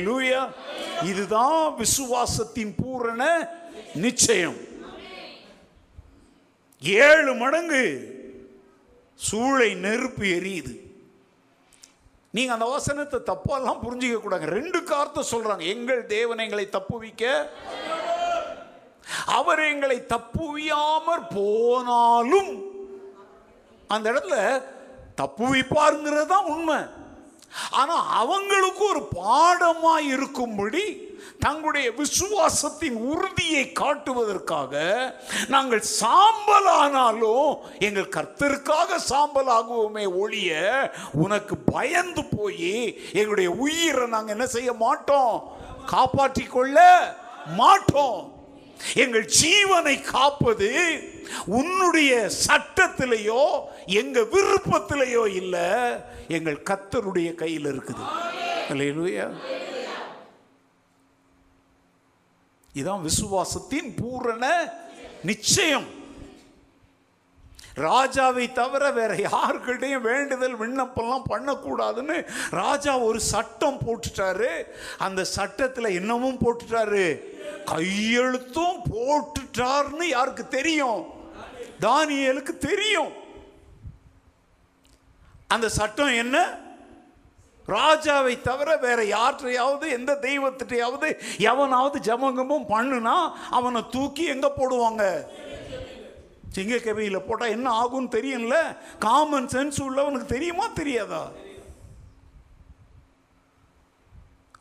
லூயா இதுதான் விசுவாசத்தின் பூரண நிச்சயம். ஏழு மடங்கு சூளை நெருப்பு எரியுது. நீங்க அந்த வசனத்தை தப்பாலாம் புரிஞ்சிக்க கூடாது ரெண்டு கார்த்தை சொல்றாங்க. எங்கள் தேவனைகளை எங்களை தப்புவிக்க அவர் எங்களை தப்புவியாமற் போனாலும் அந்த இடத்துல தப்புவிப்பாருங்கிறது தான் உண்மை. ஆனால் அவங்களுக்கு ஒரு பாடமாக இருக்கும்படி தங்களுடைய விசுவாசத்தின் உறுதியை காட்டுவதற்காக நாங்கள் சாம்பலானாலும் எங்கள் கர்த்தருக்காக சாம்பல் ஆகுவோமே ஒழிய உனக்கு பயந்து போய் எங்களுடைய உயிரை நாங்கள் என்ன செய்ய மாட்டோம்? காப்பாற்றிக் கொள்ள மாட்டோம். எங்கள் ஜீவனை காப்பது உன்னுடைய சட்டத்திலேயோ எங்க விருப்பத்திலேயோ இல்ல எங்கள் கத்தருடைய கையில் இருக்குது. அல்லேலூயா இதான் விசுவாசத்தின் பூரண நிச்சயம். ராஜாவை தவிர வேற யாருக்கிட்டையும் வேண்டுதல் விண்ணப்பம்லாம் பண்ணக்கூடாதுன்னு ராஜா ஒரு சட்டம் போட்டுட்டாரு. அந்த சட்டத்தில் இன்னமும் போட்டுட்டாரு. கையெழுத்தும் போட்டுட்டார்னு யாருக்கு தெரியும்? தானியலுக்கு தெரியும். அந்த சட்டம் என்ன? ராஜாவை தவிர வேற யார்கிட்டையாவது எந்த தெய்வத்திட்டையாவது எவனாவது ஜமங்கமும் பண்ணுனா அவனை தூக்கி எங்க போடுவாங்க? சிங்க கவியில் போட்டால் என்ன ஆகும்னு தெரியும்ல? காமன் சென்ஸ் உள்ளவனுக்கு தெரியுமா தெரியாதா?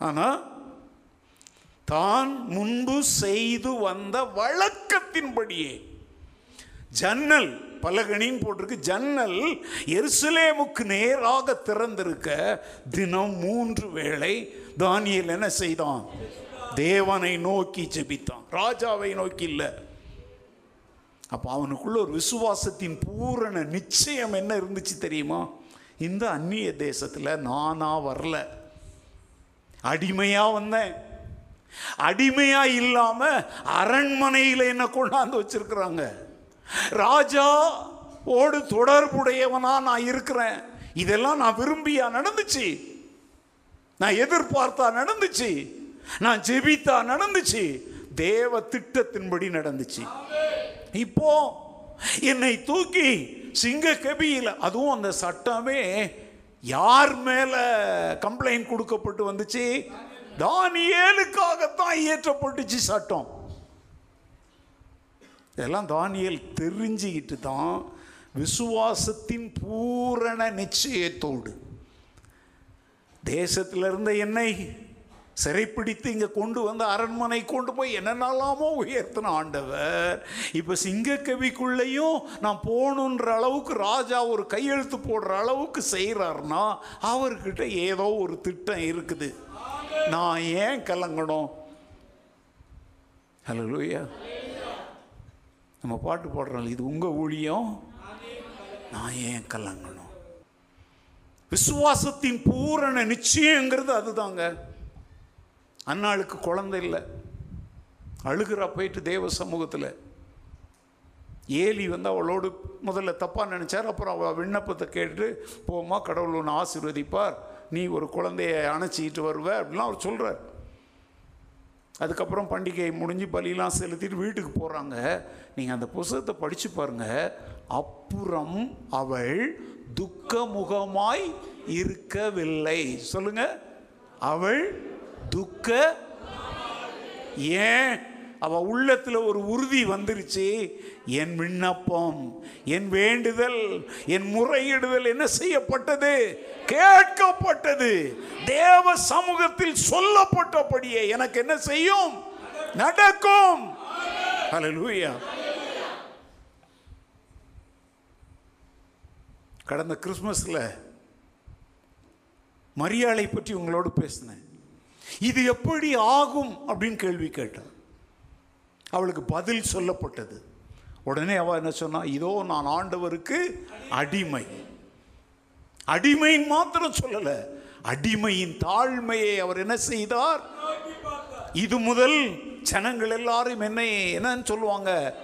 ஆனால் தான் முன்பு செய்து வந்த வழக்கத்தின்படியே ஜன்னல் பலகணின்னு போட்டிருக்கு ஜன்னல் எருசலேமுக்கு நேராக திறந்திருக்க தினம் மூன்று வேளை தானியல் என்ன செய்தான்? தேவனை நோக்கி ஜெபித்தான். ராஜாவை நோக்கி இல்லை. அப்போ அவனுக்குள்ள ஒரு விசுவாசத்தின் பூரண நிச்சயம் என்ன இருந்துச்சு தெரியுமா? இந்த அந்நிய தேசத்தில் நானாக வரல. அடிமையாக வந்தேன். அடிமையா இல்லாம அரண்மனையில் என்ன கொண்டாந்து வச்சிருக்கிறாங்க. ராஜா ஓடு தொடர்புடையவனா நான் இருக்கிறேன். இதெல்லாம் நான் விரும்பியா நடந்துச்சு? நான் எதிர்பார்த்தா நடந்துச்சு? நான் ஜெபித்தா நடந்துச்சு? தேவ திட்டத்தின்படி நடந்துச்சு. இப்போ என்னை தூக்கி சிங்க கபியில் அதுவும் அந்த சட்டமே யார் மேல கம்ப்ளைண்ட் கொடுக்கப்பட்டு வந்துச்சு? தானியலுக்காகத்தான் இயற்றப்பட்டுச்சு சட்டம். இதெல்லாம் தானியல் தெரிஞ்சுக்கிட்டு தான் விசுவாசத்தின் பூரண நிச்சயத்தோடு. தேசத்தில் இருந்த என்னை சிறைப்பிடித்து இங்கே கொண்டு வந்து அரண்மனை கொண்டு போய் என்னென்னலாமோ உயர்த்தின ஆண்டவர். இப்போ சிங்கக்கவிக்குள்ளேயும் நான் போகணுன்ற அளவுக்கு ராஜா ஒரு கையெழுத்து போடுற அளவுக்கு செய்கிறாருன்னா அவர்கிட்ட ஏதோ ஒரு திட்டம் இருக்குது. நான் ஏன் கலங்கணும்? ஹலோ லூயா நம்ம பாட்டு பாடுறோம் இது உங்கள் ஊழியம். நான் ஏன் கலங்கணும்? விசுவாசத்தின் பூரண நிச்சயங்கிறது அதுதாங்க. அன்னாளுக்கு குழந்தை இல்லை. அழுகிறா போயிட்டு தேவ சமூகத்தில். ஏலி வந்து அவளோடு முதல்ல தப்பாக நினச்சார் அப்புறம் அவள் விண்ணப்பத்தை கேட்டு போமா கடவுள் ஒன்று ஆசீர்வதிப்பார். நீ ஒரு குழந்தைய அணைச்சிக்கிட்டு வருவ. அப்படிலாம் அவர் சொல்கிறார் அதுக்கப்புறம் பண்டிகை முடிஞ்சு பலிலாம் செலுத்திட்டு வீட்டுக்கு போகிறாங்க நீங்கள் அந்த புஸ்தகத்தை படித்து பாருங்க. அப்புறம் அவள் துக்கமுகமாய் இருக்கவில்லை. சொல்லுங்கள் அவள் துக்க? ஏன்? அவ உள்ளத்துல ஒரு உறுதி வந்துருச்சு. என் விண்ணப்பம் என் வேண்டுதல் என் முறையிடுதல் என்ன செய்யப்பட்டது? கேட்கப்பட்டது. தேவ சமூகத்தில் சொல்லப்பட்டபடியே எனக்கு என்ன செய்யும்? நடக்கும். ஹalleluya. கடந்த கிறிஸ்மஸில் மரியாதை பற்றி உங்களோடு பேசினேன். இது எப்படி ஆகும் அப்படின்னு கேள்வி கேட்டான். அவளுக்கு பதில் சொல்லப்பட்டது. உடனே அவள் என்ன சொன்னா இதோ நான் ஆண்டவருக்கு அடிமை. அடிமைன்னு மாத்திரம் சொல்லலை. அடிமையின் தாழ்மையை அவர் என்ன செய்தார்? இது முதல் ஜனங்கள் எல்லாரும் என்ன என்னன்னு சொல்லுவாங்க.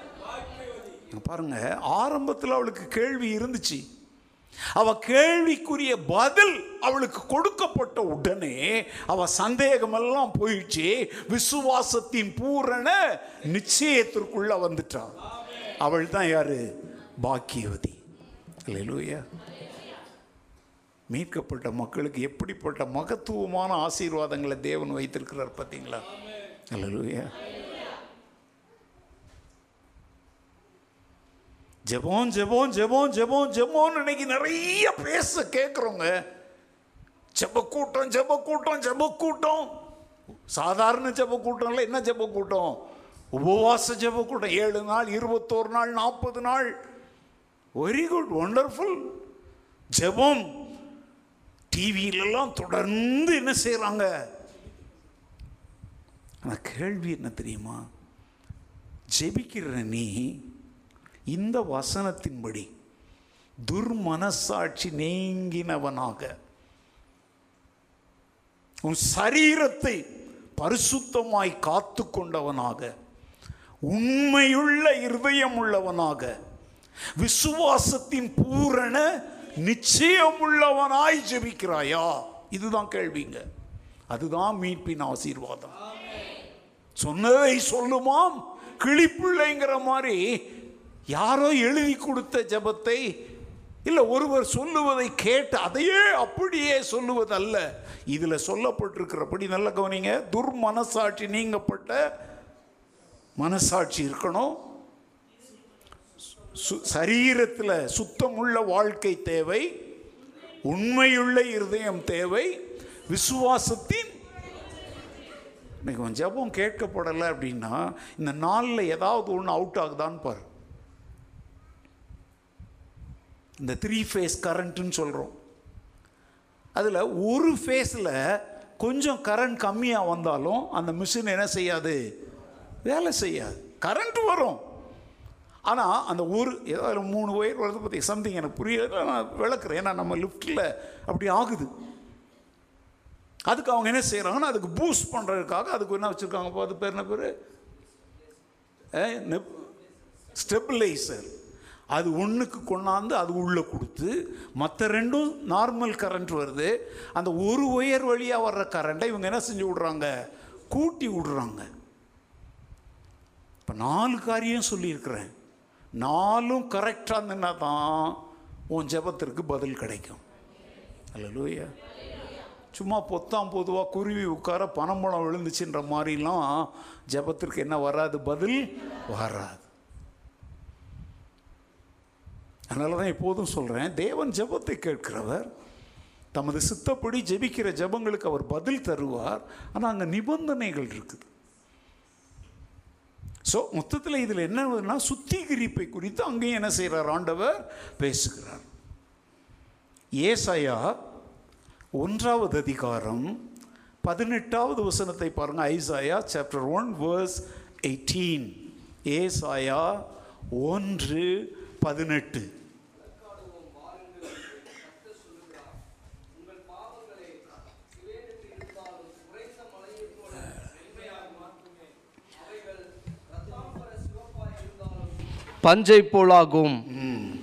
பாருங்க ஆரம்பத்தில் அவளுக்கு கேள்வி இருந்துச்சு. அவ கேள்விக்குரிய பதில் அவளுக்கு கொடுக்கப்பட்ட உடனே அவ சந்தேகமெல்லாம் போயிடுச்சு. விசுவாசத்தின் பூரண நிச்சயத்திற்குள்ள வந்துட்டான் அவள் தான் யாரு? பாக்கியவதி. அல்லேலூயா. மீட்கப்பட்ட மக்களுக்கு எப்படிப்பட்ட மகத்துவமான ஆசீர்வாதங்களை தேவன் வைத்திருக்கிறார் பார்த்தீங்களா? அல்லேலூயா. ஜெபம் ஜெபம் ஜெபம் ஜெபம் ஜெபம்னு இன்னைக்கு நிறைய பேச கேட்குறோங்க ஜெப கூட்டம் ஜெப கூட்டம் ஜெப கூட்டம் சாதாரண ஜெப கூட்டம்ல என்ன ஜெப கூட்டம் உபவாச ஜெப கூட்டம் ஏழு நாள் இருபத்தோரு நாள் நாற்பது நாள். வெரி குட் ஒண்டர்ஃபுல் ஜெபம் டிவியிலலாம் தொடர்ந்து என்ன செய்கிறாங்க ஆனால் கேள்வி என்ன தெரியுமா? ஜெபிக்கிற நீ இந்த வசனத்தின்படி துர்மனசாட்சி நீங்கினவனாக உன் சரீரத்தை பரிசுத்தமாய் காத்து கொண்டவனாக உண்மையுள்ள இருதயம் உள்ளவனாக விசுவாசத்தின் பூரண நிச்சயமுள்ளவனாய் ஜெபிக்கிறாயா? இதுதான் கேள்விங்க அதுதான் மீட்பின் ஆசீர்வாதம். சொன்னதை சொல்லுமாம் கிளிப்பிள்ளைங்கிற மாதிரி யாரோ எழுதி கொடுத்த ஜெபத்தை இல்லை ஒருவர் சொல்லுவதை கேட்டு அதையே அப்படியே சொல்லுவதல்ல. இதில் சொல்லப்பட்டிருக்கிறபடி நல்ல கவனிங்க துர்மனசாட்சி நீங்கப்பட்ட மனசாட்சி இருக்கணும். சு- சரீரத்தில் சுத்தமுள்ள வாழ்க்கை தேவை உண்மையுள்ள இருதயம் தேவை விசுவாசத்தின் இன்னைக்கு ஜபம் ஜெபம் கேட்கப்படலை அப்படின்னா இந்த நாளில் ஏதாவது ஒன்று அவுட் ஆகுதான்னு பாரு. இந்த த்ரீ ஃபேஸ் கரண்ட்டுன்னு சொல்கிறோம் அதில் ஒரு ஃபேஸில் கொஞ்சம் கரண்ட் கம்மியாக வந்தாலும் அந்த மிஷின் என்ன செய்யாது? வேலை செய்யாது. கரண்ட் வரும். ஆனால் அந்த ஒரு ஏதாவது மூணு ஒயர் வரது பற்றி சம்திங் எனக்கு புரியல நான் விளக்குறேன். ஏன்னா நம்ம லிஃப்ட்டில் அப்படி ஆகுது. அதுக்கு அவங்க என்ன செய்கிறாங்கன்னா அதுக்கு பூஸ்ட் பண்ணுறதுக்காக அதுக்கு என்ன வச்சுருக்காங்க? அது பேர் என்ன பேர்? ஸ்டெபிளைசர் அது ஒன்றுக்கு கொண்டாந்து அது உள்ளே கொடுத்து மற்ற ரெண்டும் நார்மல் கரண்ட் வருது. அந்த ஒரு ஒயர் வழியாக வர்ற கரண்ட்டை இவங்க என்ன செஞ்சு விட்றாங்க? கூட்டி விடுறாங்க. இப்போ நாலு காரியம் சொல்லியிருக்கிறேன். நாலும் கரெக்டாக இருந்ததுன்னா தான் உன் ஜெபத்திற்கு பதில் கிடைக்கும். அல்ல சும்மா பொத்தாம் பொதுவாக குருவி உட்கார பணம் பணம் விழுந்துச்சுன்ற மாதிரிலாம் ஜெபத்திற்கு என்ன வராது? பதில் வராது. அதனால தான் எப்போதும் சொல்கிறேன் தேவன் ஜெபத்தை கேட்கிறவர் தமது சித்தப்படி ஜெபிக்கிற ஜெபங்களுக்கு அவர் பதில் தருவார். ஆனால் அங்கே நிபந்தனைகள் இருக்குது. ஸோ மொத்தத்தில் இதில் என்னன்னா சுத்திகரிப்பை குறித்து அங்கேயும் என்ன செய்கிறார் ஆண்டவர்? பேசுகிறார். ஏசாயா ஒன்றாவது அதிகாரம் பதினெட்டாவது வசனத்தை பாருங்க. Isaiah chapter one verse eighteen ஏசாயா ஒன்று பதினெட்டு. பஞ்சை போலாகும்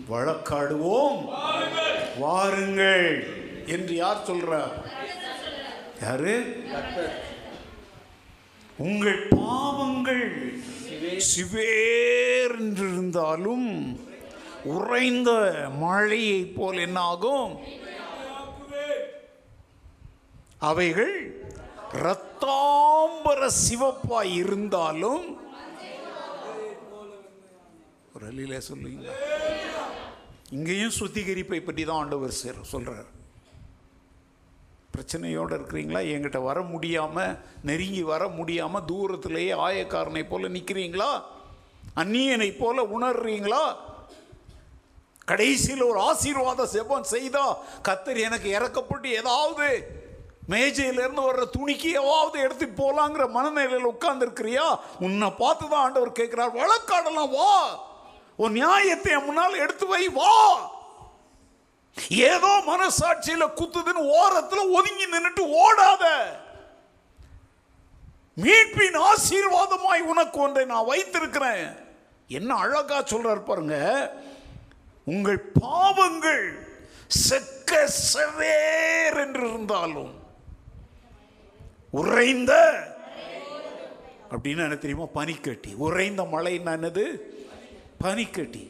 வழக்காடுவோம். வாருங்கள் என்று யார் சொல்றார்? யாரு? உங்கள் பாவங்கள் சிவேர் என்றிருந்தாலும் உறைந்த மழையை போல் என்ன ஆகும் அவைகள் இரத்தாம்பர சிவப்பாய் இருந்தாலும் ஒரு அலில சொல்லுங்க இங்கேயும் சுத்திகரிப்பை பற்றி தான் ஆண்டவர் சேர் சொல்கிறார் பிரச்சனையோடு இருக்கிறீங்களா? என்கிட்ட வர முடியாமல் நெருங்கி வர முடியாமல் தூரத்திலேயே ஆயக்காரனை போல் நிற்கிறீங்களா அந்நியனை போல் உணர்றீங்களா? கடைசியில் ஒரு ஆசீர்வாத செவ்வம் செய்தா கத்தர் எனக்கு இறக்கப்பட்டு ஏதாவது மேஜையிலேருந்து வர்ற துணிக்கு எவாவது எடுத்து போகலாங்கிற மனநிலையில் உட்கார்ந்துருக்கிறியா? உன்னை பார்த்து தான் ஆண்டவர் கேட்குறார் வழக்காடலாம் வா! உன் நியாயத்தை முன்னால் எடுத்து வை வா. ஏதோ மனசாட்சியில குத்துதுன்னு ஓரத்துல ஒதுங்கி நின்றுட்டு ஓடாத. மீட்பின் ஆசீர்வாதமாய் உனக்கு ஒன்றை நான் வைத்திருக்கிறேன். என்ன அழகா சொல்றாரு பாருங்க. உங்கள் பாவங்கள் செக்க செவேர் என்று இருந்தாலும் உறைந்த அப்படின்னு என்ன தெரியுமா? பனிக்கட்டி. உறைந்த மழை என்னது? பனிக்கட்டி.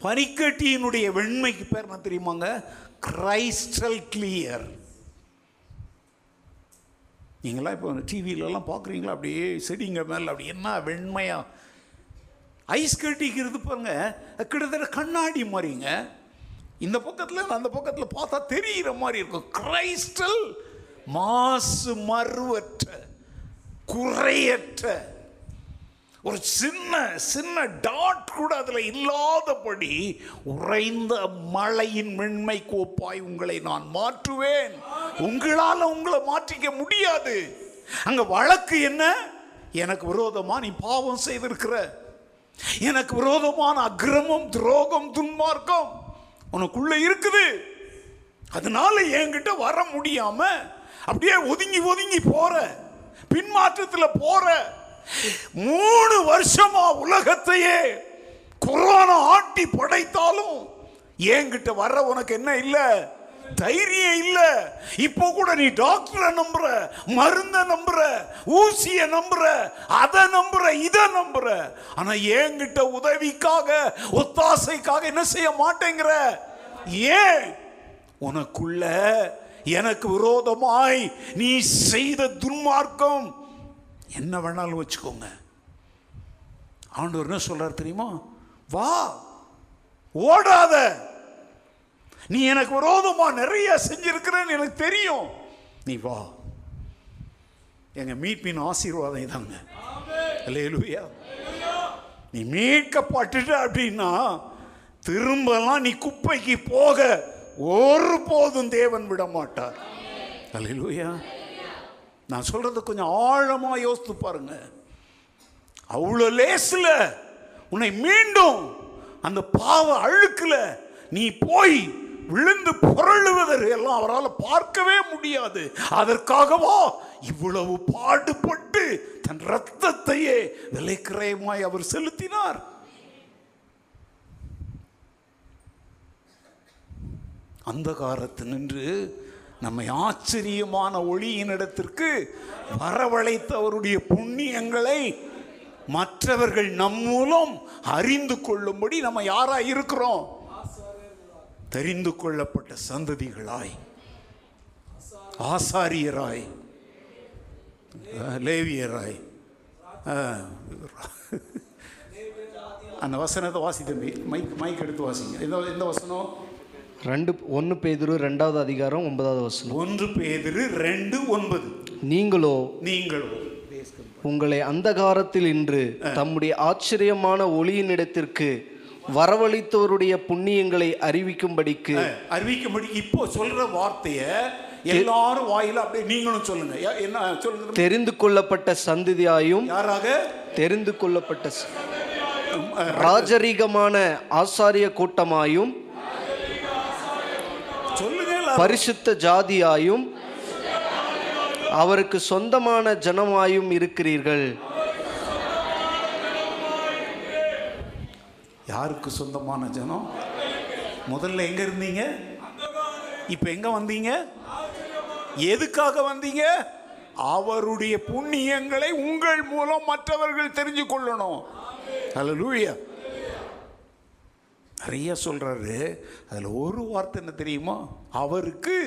பனிக்கட்டியினுடைய வெண்மைக்கு பேர் என்ன தெரியுமாங்க? கிரைஸ்டல் கிளியர் நீங்களாம் இப்போ டிவியிலலாம் பார்க்குறீங்களா? அப்படியே செடிங்க மேலே அப்படி என்ன வெண்மையாக ஐஸ் கட்டிக்கிறது பாருங்க கிட்டத்தட்ட கண்ணாடி மாதிரிங்க. இந்த பக்கத்தில் அந்த பக்கத்தில் பார்த்தா தெரிகிற மாதிரி இருக்கும். கிரைஸ்டல் மாசு மறுவற்ற குறையற்ற. ஒரு சின்ன சின்ன டாட் கூட அதில் இல்லாதபடி உறைந்த மழையின் மென்மை கோப்பாய் உங்களை நான் மாற்றுவேன். உங்களால் உங்களை மாற்றிக்க முடியாது. அங்கே வழக்கு என்ன? எனக்கு விரோதமாக நீ பாவம் செய்திருக்கிற. எனக்கு விரோதமான அக்கிரமம் துரோகம் துன்மார்க்கம் உனக்குள்ள இருக்குது. அதனால என்கிட்ட வர முடியாம அப்படியே ஒதுங்கி ஒதுங்கி போற. பின்மாற்றத்தில் போற. மூணு வருஷமா உலகத்தையே கொரோனா ஆட்டி படைத்தாலும் என்கிட்ட வர்ற உனக்கு என்ன இல்லை? தைரியம் இல்ல. இப்போ கூட நீ டாக்டரை நம்புற மருந்த நம்புற ஊசிய நம்புற அதை நம்புற இதை நம்புற. ஆனா என்கிட்ட உதவிக்காக ஒத்தாசைக்காக என்ன செய்ய மாட்டேங்கிற? ஏன்? உனக்குள்ள எனக்கு விரோதமாய் நீ செய்த துன்மார்க்கம் என்ன வேணாலும் வச்சுக்கோங்க. ஆண்டவர் என்ன சொல்கிறார் தெரியுமா? வா ஓடாத. நீ எனக்கு விரோதமாக நிறைய செஞ்சிருக்கிறேன்னு எனக்கு தெரியும். நீ வா. எங்கள் மீட்பின் ஆசீர்வாதம் இதாங்க. அல்லேலூயா. நீ மீட்கப்பட்டுட்ட அப்படின்னா திரும்பலாம் நீ குப்பைக்கு போக ஒரு போதும் தேவன் விட மாட்டார் அல்லேலூயா. நான் சொல்கிறத கொஞ்சம் ஆழமாக யோசித்து பாருங்க. அவ்வளோ லேசில் உன்னை மீண்டும் அந்த பாவ அழுக்குல நீ போய் விழுந்து புரளுவதற்கு எல்லாம் அவரால் பார்க்கவே முடியாது. அதற்காகவா இவ்வளவு பாடுபட்டு தன் ரத்தத்தையே விலைக்கிரயமாய் அவர் செலுத்தினார். அந்தகாரத்து நின்று நம்மை ஆச்சரியமான ஒளியினிடத்திற்கு வரவழைத்தவருடைய புண்ணியங்களை மற்றவர்கள் நம் மூலம் அறிந்து கொள்ளும்படி நம்ம யாராக இருக்கிறோம்? தெரிந்து கொள்ளப்பட்ட சந்ததிகளாய். ஆசாரியராய். லேவியராய். அந்த வசனத்தை வாசி தம்பி. மைக் மைக் எடுத்து வாசிங்க. இந்த இந்த வசனம்? ரெண்டு ஒன்று பேதுரு ரெண்டாவது அதிகாரம் ஒன்பதாவது வசனம். ஒன்று பேதிரு ரெண்டு ஒன்பது. நீங்களோ நீங்களோ. உங்களை அந்தகாரத்தில் இன்று தம்முடைய ஆச்சரியமான ஒளியினிடத்திற்கு வரவழைத்தவருடைய புண்ணியங்களை அறிவிக்கும்படிக்கு அறிவிக்கும்படி இப்போ சொல்ற வார்த்தைய எல்லாரும் வாயில அப்படியே நீங்களும் சொல்லுங்க. என்ன சொல்லுங்க. தெரிந்து கொள்ளப்பட்ட சந்ததியாயும் யாராக? தெரிந்து கொள்ளப்பட்ட ராஜரீகமான ஆசாரிய கூட்டமாயும். பரிசுத்த ஜாதியாயும் அவருக்கு சொந்தமான ஜனமாயும் இருக்கிறீர்கள். யாருக்கு சொந்தமான ஜனம்? முதல்ல எங்க இருந்தீங்க? இப்ப எங்க வந்தீங்க? எதுக்காக வந்தீங்க? அவருடைய புண்ணியங்களை உங்கள் மூலம் மற்றவர்கள் தெரிஞ்சு கொள்ளணும். ஹalleluya நிறைய சொல்கிறாரு அதில் ஒரு வார்த்தை என்ன தெரியுமா? அவருக்கு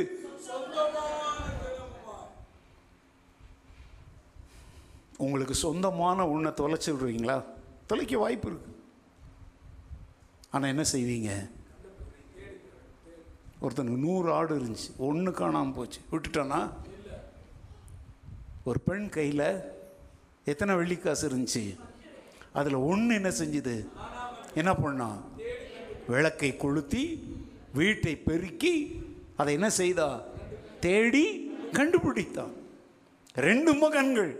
உங்களுக்கு சொந்தமான உன்னை தொலைச்சிடுவீங்களா தொலைக்க வாய்ப்பு இருக்கு. ஆனால் என்ன செய்வீங்க? ஒருத்தனுக்கு நூறு ஆடு இருந்துச்சு. ஒன்று காணாமல் போச்சு. விட்டுட்டானா? ஒரு பெண் கையில் எத்தனை வெள்ளிக்காசு இருந்துச்சு? அதில் ஒன்று என்ன செஞ்சுது? என்ன பண்ணான் விளக்கை கொளுத்தி வீட்டை பெருக்கி அதை என்ன செய்தா தேடி கண்டுபிடித்தான். ரெண்டு மகன்கள்.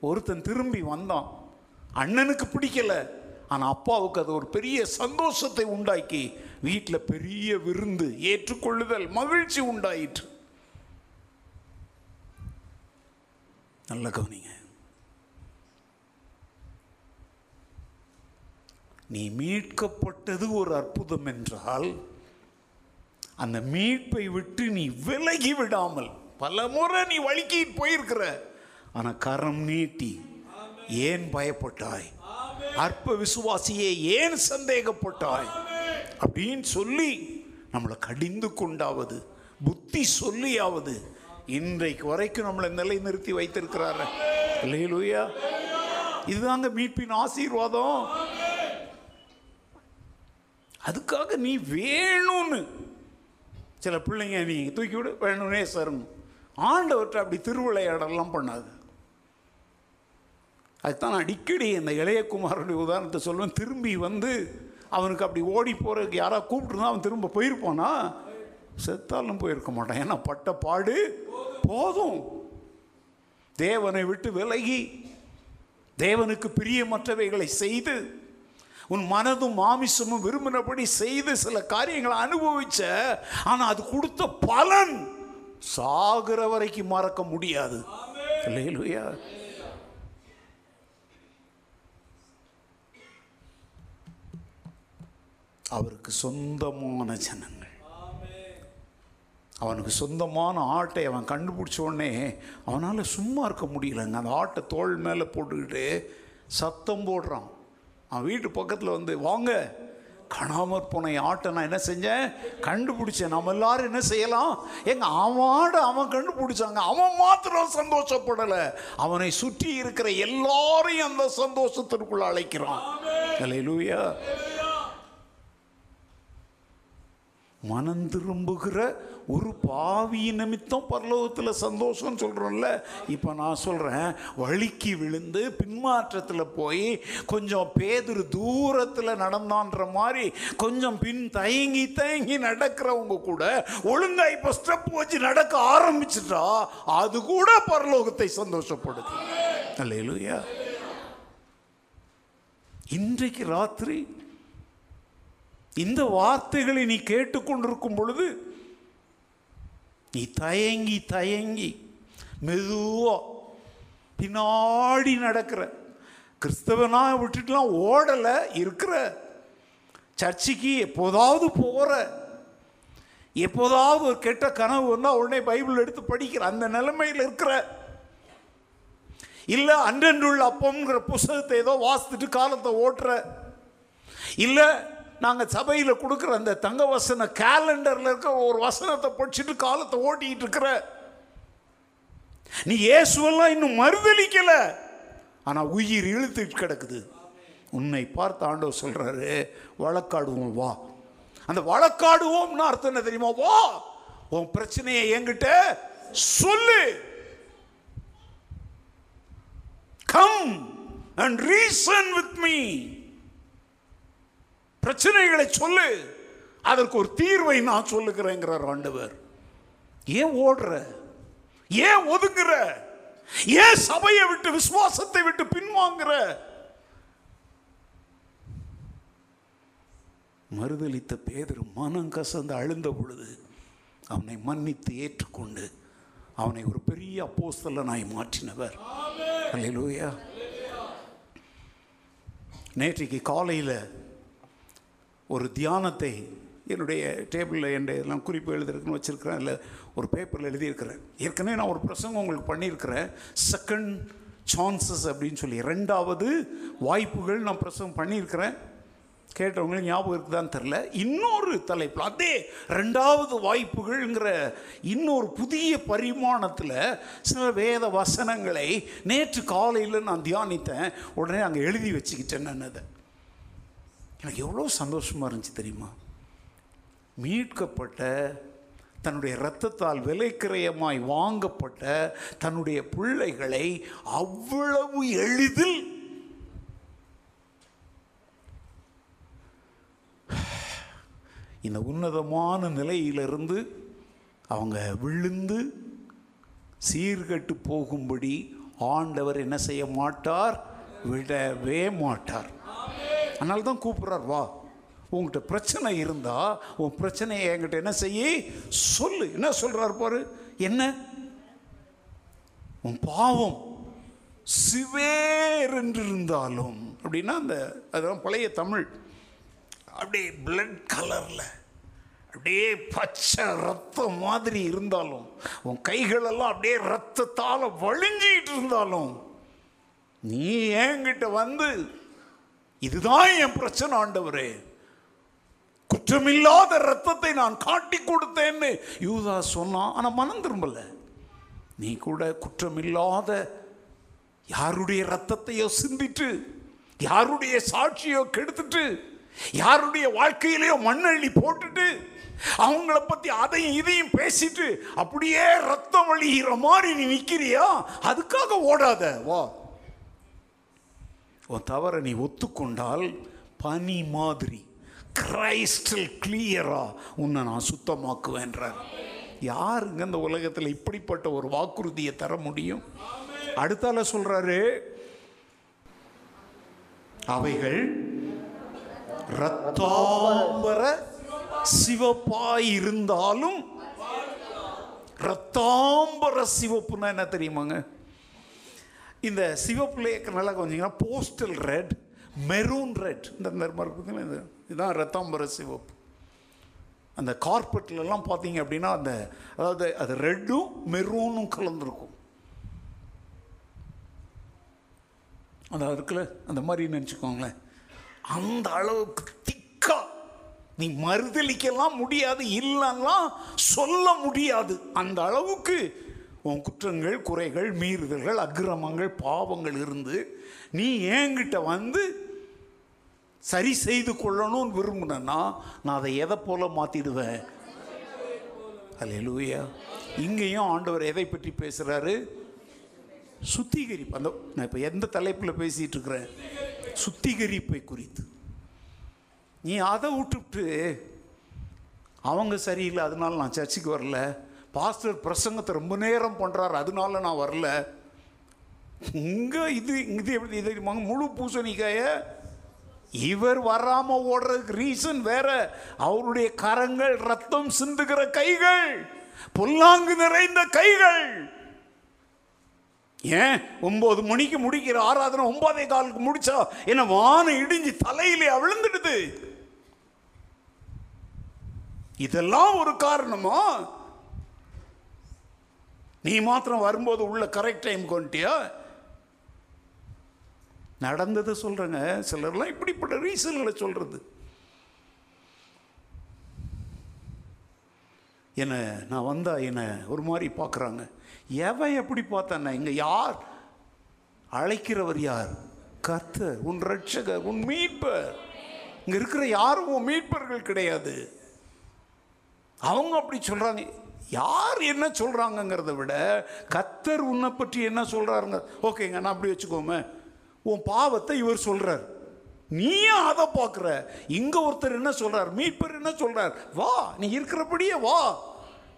ஒருத்தன் திரும்பி வந்தான். அண்ணனுக்கு பிடிக்கல. ஆனால் அப்பாவுக்கு அது ஒரு பெரிய சந்தோஷத்தை உண்டாக்கி வீட்டில் பெரிய விருந்து ஏற்றுக்கொள்ளுதல் மகிழ்ச்சி உண்டாயிற்று. நல்ல கவனிங்க. நீ மீட்கப்பட்டது ஒரு அற்புதம் என்றால் அந்த மீட்பை விட்டு நீ விலகி விடாமல் பல முறை நீ வழுக்கிட்டு போயிருக்கிற. ஆனால் கரம் நீட்டி ஏன் பயப்பட்டாய்? அற்ப விசுவாசியே ஏன் சந்தேகப்பட்டாய்? அப்படின்னு சொல்லி நம்மளை கடிந்து கொண்டாவது புத்தி சொல்லியாவது இன்றைக்கு வரைக்கும் நம்மளை நிலை நிறுத்தி வைத்திருக்கிறாரு. இல்லையிலூயா இதுதாங்க மீட்பின் ஆசீர்வாதம். அதுக்காக நீ வேணும்னு. சில பிள்ளைங்க நீ தூக்கி விடு வேணும்னே சரணும். ஆண்டவர்கிட்ட அப்படி திருவிளையாடலாம் பண்ணாது. அதுதான் நான் அடிக்கடி இந்த இளையகுமாரனுடைய உதாரணத்தை சொல்லுவேன். திரும்பி வந்து அவனுக்கு அப்படி ஓடி போகிறதுக்கு யாராவது கூப்பிட்டுருந்தா அவன் திரும்ப போயிருப்பானா? செத்தாலும் போயிருக்க மாட்டான். ஏன்னா பட்ட பாடு போதும். தேவனை விட்டு விலகி தேவனுக்கு பிரியமற்றவைகளை செய்து உன் மனதும் மாமிசமும் விரும்பினபடி செய்து சில காரியங்களை அனுபவிச்ச ஆனால் அது கொடுத்த பலன் சாகிற வரைக்கும் மறக்க முடியாது. இல்லையா அவருக்கு சொந்தமான ஜனங்கள். அவனுக்கு சொந்தமான ஆட்டை அவன் கண்டுபிடிச்ச உடனே அவனால் சும்மா இருக்க முடியலங்க. அந்த ஆட்டை தோல் மேலே போட்டுக்கிட்டு சத்தம் போடுறான். அவன் வீட்டு பக்கத்தில் வந்து வாங்க காணாமற் போன ஆட்டை நான் என்ன செஞ்சேன்? கண்டுபிடிச்சேன். நம்ம எல்லாரும் என்ன செய்யலாம்? எங்க அவன் ஆடை அவன் கண்டுபிடிச்சாங்க. அவன் மாத்திரம் சந்தோஷப்படலை. அவனை சுற்றி இருக்கிற எல்லாரையும் அந்த சந்தோஷத்திற்குள்ள அழைக்கிறான். அல்லேலூயா மனம் திரும்புகிற ஒரு பாவி நிமித்தம் பரலோகத்தில் சந்தோஷம் சொல்கிறோம்ல இப்போ நான் சொல்கிறேன் வழுக்கி விழுந்து பின்மாற்றத்தில் போய் கொஞ்சம் பேதுரு தூரத்தில் நடந்தான்ற மாதிரி கொஞ்சம் பின் தயங்கி தயங்கி நடக்கிறவங்க கூட ஒழுங்கா இப்போ ஸ்டெப் வச்சு நடக்க ஆரம்பிச்சிட்டா அது கூட பரலோகத்தை சந்தோஷப்படுது. அல்லேலூயா. இன்றைக்கு ராத்திரி இந்த வார்த்தைகளை நீ கேட்டுக்கொண்டிருக்கும் பொழுது நீ தயங்கி தயங்கி மெதுவாக பின்னாடி நடக்கிற. கிறிஸ்தவனா விட்டுட்டுலாம் ஓடலை இருக்கிற. சர்ச்சுக்கு எப்போதாவது போகிற எப்போதாவது ஒரு கெட்ட கனவு வந்தால் உடனே பைபிள் எடுத்து படிக்கிற. அந்த நிலைமையில் இருக்கிற. இல்லை அன்றன்றுள்ள அப்பம்ங்கிற புஸ்தகத்தை ஏதோ வாசித்துட்டு காலத்தை ஓட்டுற. இல்லை நாங்கள் சபையில் கொடுக்குற அந்த தங்க வசன கேலண்டரில் இருக்க ஒரு வசனத்தை படிச்சுட்டு காலத்தை ஓட்டிகிட்டு இருக்கிற. நீ இயேசுவெல்லாம் இன்னும் மறுதளிக்கல ஆனால் உயிர் இழுத்துட்டு கிடக்குது. உன்னை பார்த்து ஆண்டவர் சொல்கிறாரு வழக்காடுவோம் வா. அந்த வழக்காடுவோம்னு அர்த்தம் என்ன தெரியுமா? வா. உன் பிரச்சனையை என்கிட்ட சொல்லு. Come and reason with me பிரச்சனைகளை சொல்லு. அதற்கு ஒரு தீர்வை நான் சொல்லுகிறேங்கிறார் ஆண்டவர். ஏன் ஓடுற? ஏன் ஒதுங்குற? ஏன் சபையை விட்டு விசுவாசத்தை விட்டு பின்வாங்குற? மறுதளித்த பேதர் மனம் கசந்து அழுந்த பொழுது அவனை மன்னித்து ஏற்றுக்கொண்டு அவனை ஒரு பெரிய அப்போஸ்தலனாய் மாற்றினவர். அல்லேலூயா நேற்றைக்கு காலையில் ஒரு தியானத்தை என்னுடைய டேபிளில் என் எல்லாம் குறிப்பு எழுதிருக்குன்னு வச்சுருக்கிறேன். இல்லை ஒரு பேப்பரில் எழுதியிருக்கிறேன். ஏற்கனவே நான் ஒரு பிரசங்கம் உங்களுக்கு பண்ணியிருக்கிறேன். செகண்ட் சான்சஸ் அப்படின்னு சொல்லி. ரெண்டாவது வாய்ப்புகள் நான் பிரசங்கம் பண்ணியிருக்கிறேன். கேட்டவங்களும் ஞாபகம் இருக்குதான்னு தெரில இன்னொரு தலைப்பில் அதே ரெண்டாவது வாய்ப்புகள்ங்கிற இன்னொரு புதிய பரிமாணத்தில் சில வேத வசனங்களை நேற்று காலையில் நான் தியானித்தேன். உடனே அங்கே எழுதி வச்சுக்கிட்டேன் நான் அதை. எனக்கு எவ்வளோ சந்தோஷமாக இருந்துச்சு தெரியுமா? மீட்கப்பட்ட தன்னுடைய இரத்தத்தால் விலைக்கிரயமாய் வாங்கப்பட்ட தன்னுடைய பிள்ளைகளை அவ்வளவு எளிதில் இந்த உன்னதமான நிலையிலிருந்து அவங்க விழுந்து சீர்கட்டு போகும்படி ஆண்டவர் என்ன செய்ய மாட்டார்? விடவே மாட்டார். அதனால தான் கூப்பிட்றார் வா. உங்கள்கிட்ட பிரச்சனை இருந்தால் உன் பிரச்சனையை என்கிட்ட என்ன செய்ய? சொல்லு. என்ன சொல்கிறார் பாரு? என்ன? உன் பாவம் சிவேர் என்றிருந்தாலும் அப்படின்னா அந்த அதெல்லாம் பழைய தமிழ். அப்படியே பிளட் கலரில் அப்படியே பச்சை ரத்தம் மாதிரி இருந்தாலும் உன் கைகளெல்லாம் அப்படியே ரத்தத்தால் வழிஞ்சிக்கிட்டு இருந்தாலும் நீ என்கிட்ட வந்து இதுதான் என் பிரச்சனை ஆண்டவரே. குற்றமில்லாத ரத்தத்தை நான் காட்டி கொடுத்தேன்னு யூதா சொன்னான் ஆனால் மனம் திரும்பல. நீ கூட குற்றமில்லாத யாருடைய ரத்தத்தையோ சிந்திட்டு யாருடைய சாட்சியோ கெடுத்துட்டு யாருடைய வாழ்க்கையிலேயோ மண்ணள்ளி போட்டுட்டு அவங்கள பத்தி அதையும் இதையும் பேசிட்டு அப்படியே ரத்தம் வழிகிற மாதிரி நீ நிற்கிறியா அதுக்காக ஓடாத வா. உன் தவறை நீ ஒத்துக்கொண்டால் பனி மாதிரி கிரைஸ்டல் கிளியராக உன்னை நான் சுத்தமாக்குவேன்றார். யாருங்க இந்த உலகத்தில் இப்படிப்பட்ட ஒரு வாக்குறுதியை தர முடியும்? அடுத்தால சொல்கிறாரு அவைகள் ரத்தாம்பர சிவப்பாய் இருந்தாலும் ரத்தாம்பர சிவப்புன்னா என்ன தெரியுமாங்க? இந்த சிவப்புல நல்லா கொஞ்சம் போஸ்டல் ரெட் மெரூன் ரெட் இந்த மாதிரி இருக்குதுங்களா? இது இதுதான் ரத்தாம்பர சிவப்பு. அந்த கார்பெட்லலாம் பார்த்தீங்க அப்படின்னா அந்த அதாவது அது ரெட்டும் மெரூனும் கலந்துருக்கும். அந்த இருக்குல்ல அந்த மாதிரி நினச்சிக்கோங்களேன். அந்த அளவுக்கு திக்கா நீ மறுதளிக்கலாம் முடியாது இல்லைன்னா சொல்ல முடியாது. அந்த அளவுக்கு உன் குற்றங்கள் குறைகள் மீறுதல்கள் அக்கிரமங்கள் பாவங்கள் இருந்து நீ ஏங்கிட்ட வந்து சரி செய்து கொள்ளணும்னு விரும்பினா நான் அதை எதை போல மாற்றிடுவேன் அல்லேலூயா இங்கேயும் ஆண்டவர் எதை பற்றி பேசுகிறாரு சுத்திகரிப்பு. அந்த நான் இப்போ எந்த தலைப்பில் பேசிகிட்டு இருக்கிறேன்? சுத்திகரிப்பை குறித்து. நீ அதை விட்டுவிட்டு அவங்க சரியில்லை அதனால நான் சர்ச்சுக்கு வரல. பாஸ்டர் பிரசங்கத்தை ரொம்ப நேரம் பண்ணுறாரு அதனால நான் வரல. இங்கே இது இது எப்படி இது முழு பூசணிக்காய? இவர் வராமல் ஓடுறதுக்கு ரீசன் வேற. அவருடைய கரங்கள் ரத்தம் சிந்துகிற கைகள் பொல்லாங்கு நிறைந்த கைகள். ஏன்? ஒன்பது மணிக்கு முடிக்கிற ஆராதனை ஒன்பதே காலுக்கு முடிச்சா என்ன வானம் இடிஞ்சு தலையிலே அவிழ்ந்துடுது. இதெல்லாம் ஒரு காரணமா? நீ மாத்திரம் வரும்போது உள்ள கரெக்ட் டைம் கொண்டியா நடந்ததை சொல்கிறேங்க சிலர்லாம் இப்படிப்பட்ட ரீசன்களை சொல்கிறது என்னை நான் வந்தால் என்னை ஒரு மாதிரி பார்க்குறாங்க. எவன் எப்படி பார்த்தானே இங்கே யார்? அழைக்கிறவர் யார்? கர்த்தர் உன் ரட்சகர் உன் மீட்பர். இங்கே இருக்கிற யாரும் உன் மீட்பர்கள் கிடையாது. அவங்க அப்படி சொல்கிறாங்க யார் என்ன சொல்கிறாங்கங்கிறத விட கத்தர் உன்னை பற்றி என்ன சொல்கிறாருங்க ஓகேங்க நான் அப்படி வச்சுக்கோமே. உன் பாவத்தை இவர் சொல்கிறார் நீயும் அதை பார்க்குற. இங்கே ஒருத்தர் என்ன சொல்கிறார் மீட்பர் என்ன சொல்கிறார் வா நீ இருக்கிறபடியே வா.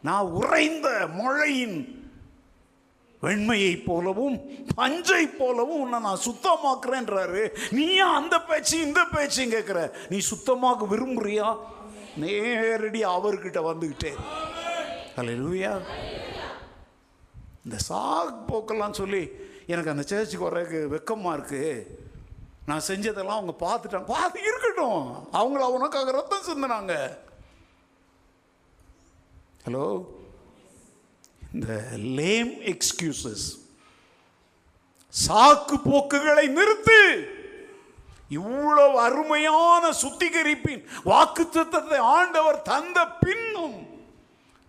நான் உறைந்த மழையின் வெண்மையைப் போலவும் பஞ்சை போலவும் உன்னை நான் சுத்தமாக்குறேன்றாரு. நீயா அந்த பேச்சு இந்த பேச்சும் கேட்குற. நீ சுத்தமாக விரும்புறியா? நேரடி அவர்கிட்ட வந்துக்கிட்டே அல்லேலூயா இந்த சாக் போக்கெல்லாம் சொல்லி எனக்கு அந்த சேர்ச்சுக்கு வர்றதுக்கு வெக்கமாக இருக்குது நான் செஞ்சதெல்லாம் அவங்க பார்த்துட்டாங்க. பார்த்து இருக்கட்டும். அவங்கள உனக்காக ரத்தம் சிந்தினாங்க. ஹலோ இந்த லேம் எக்ஸ்கியூசஸ் சாக்கு போக்குகளை நிறுத்து. இவ்வளவு அருமையான சுத்திகரிப்பின் வாக்கு ஆண்டவர் தந்த பின்னும்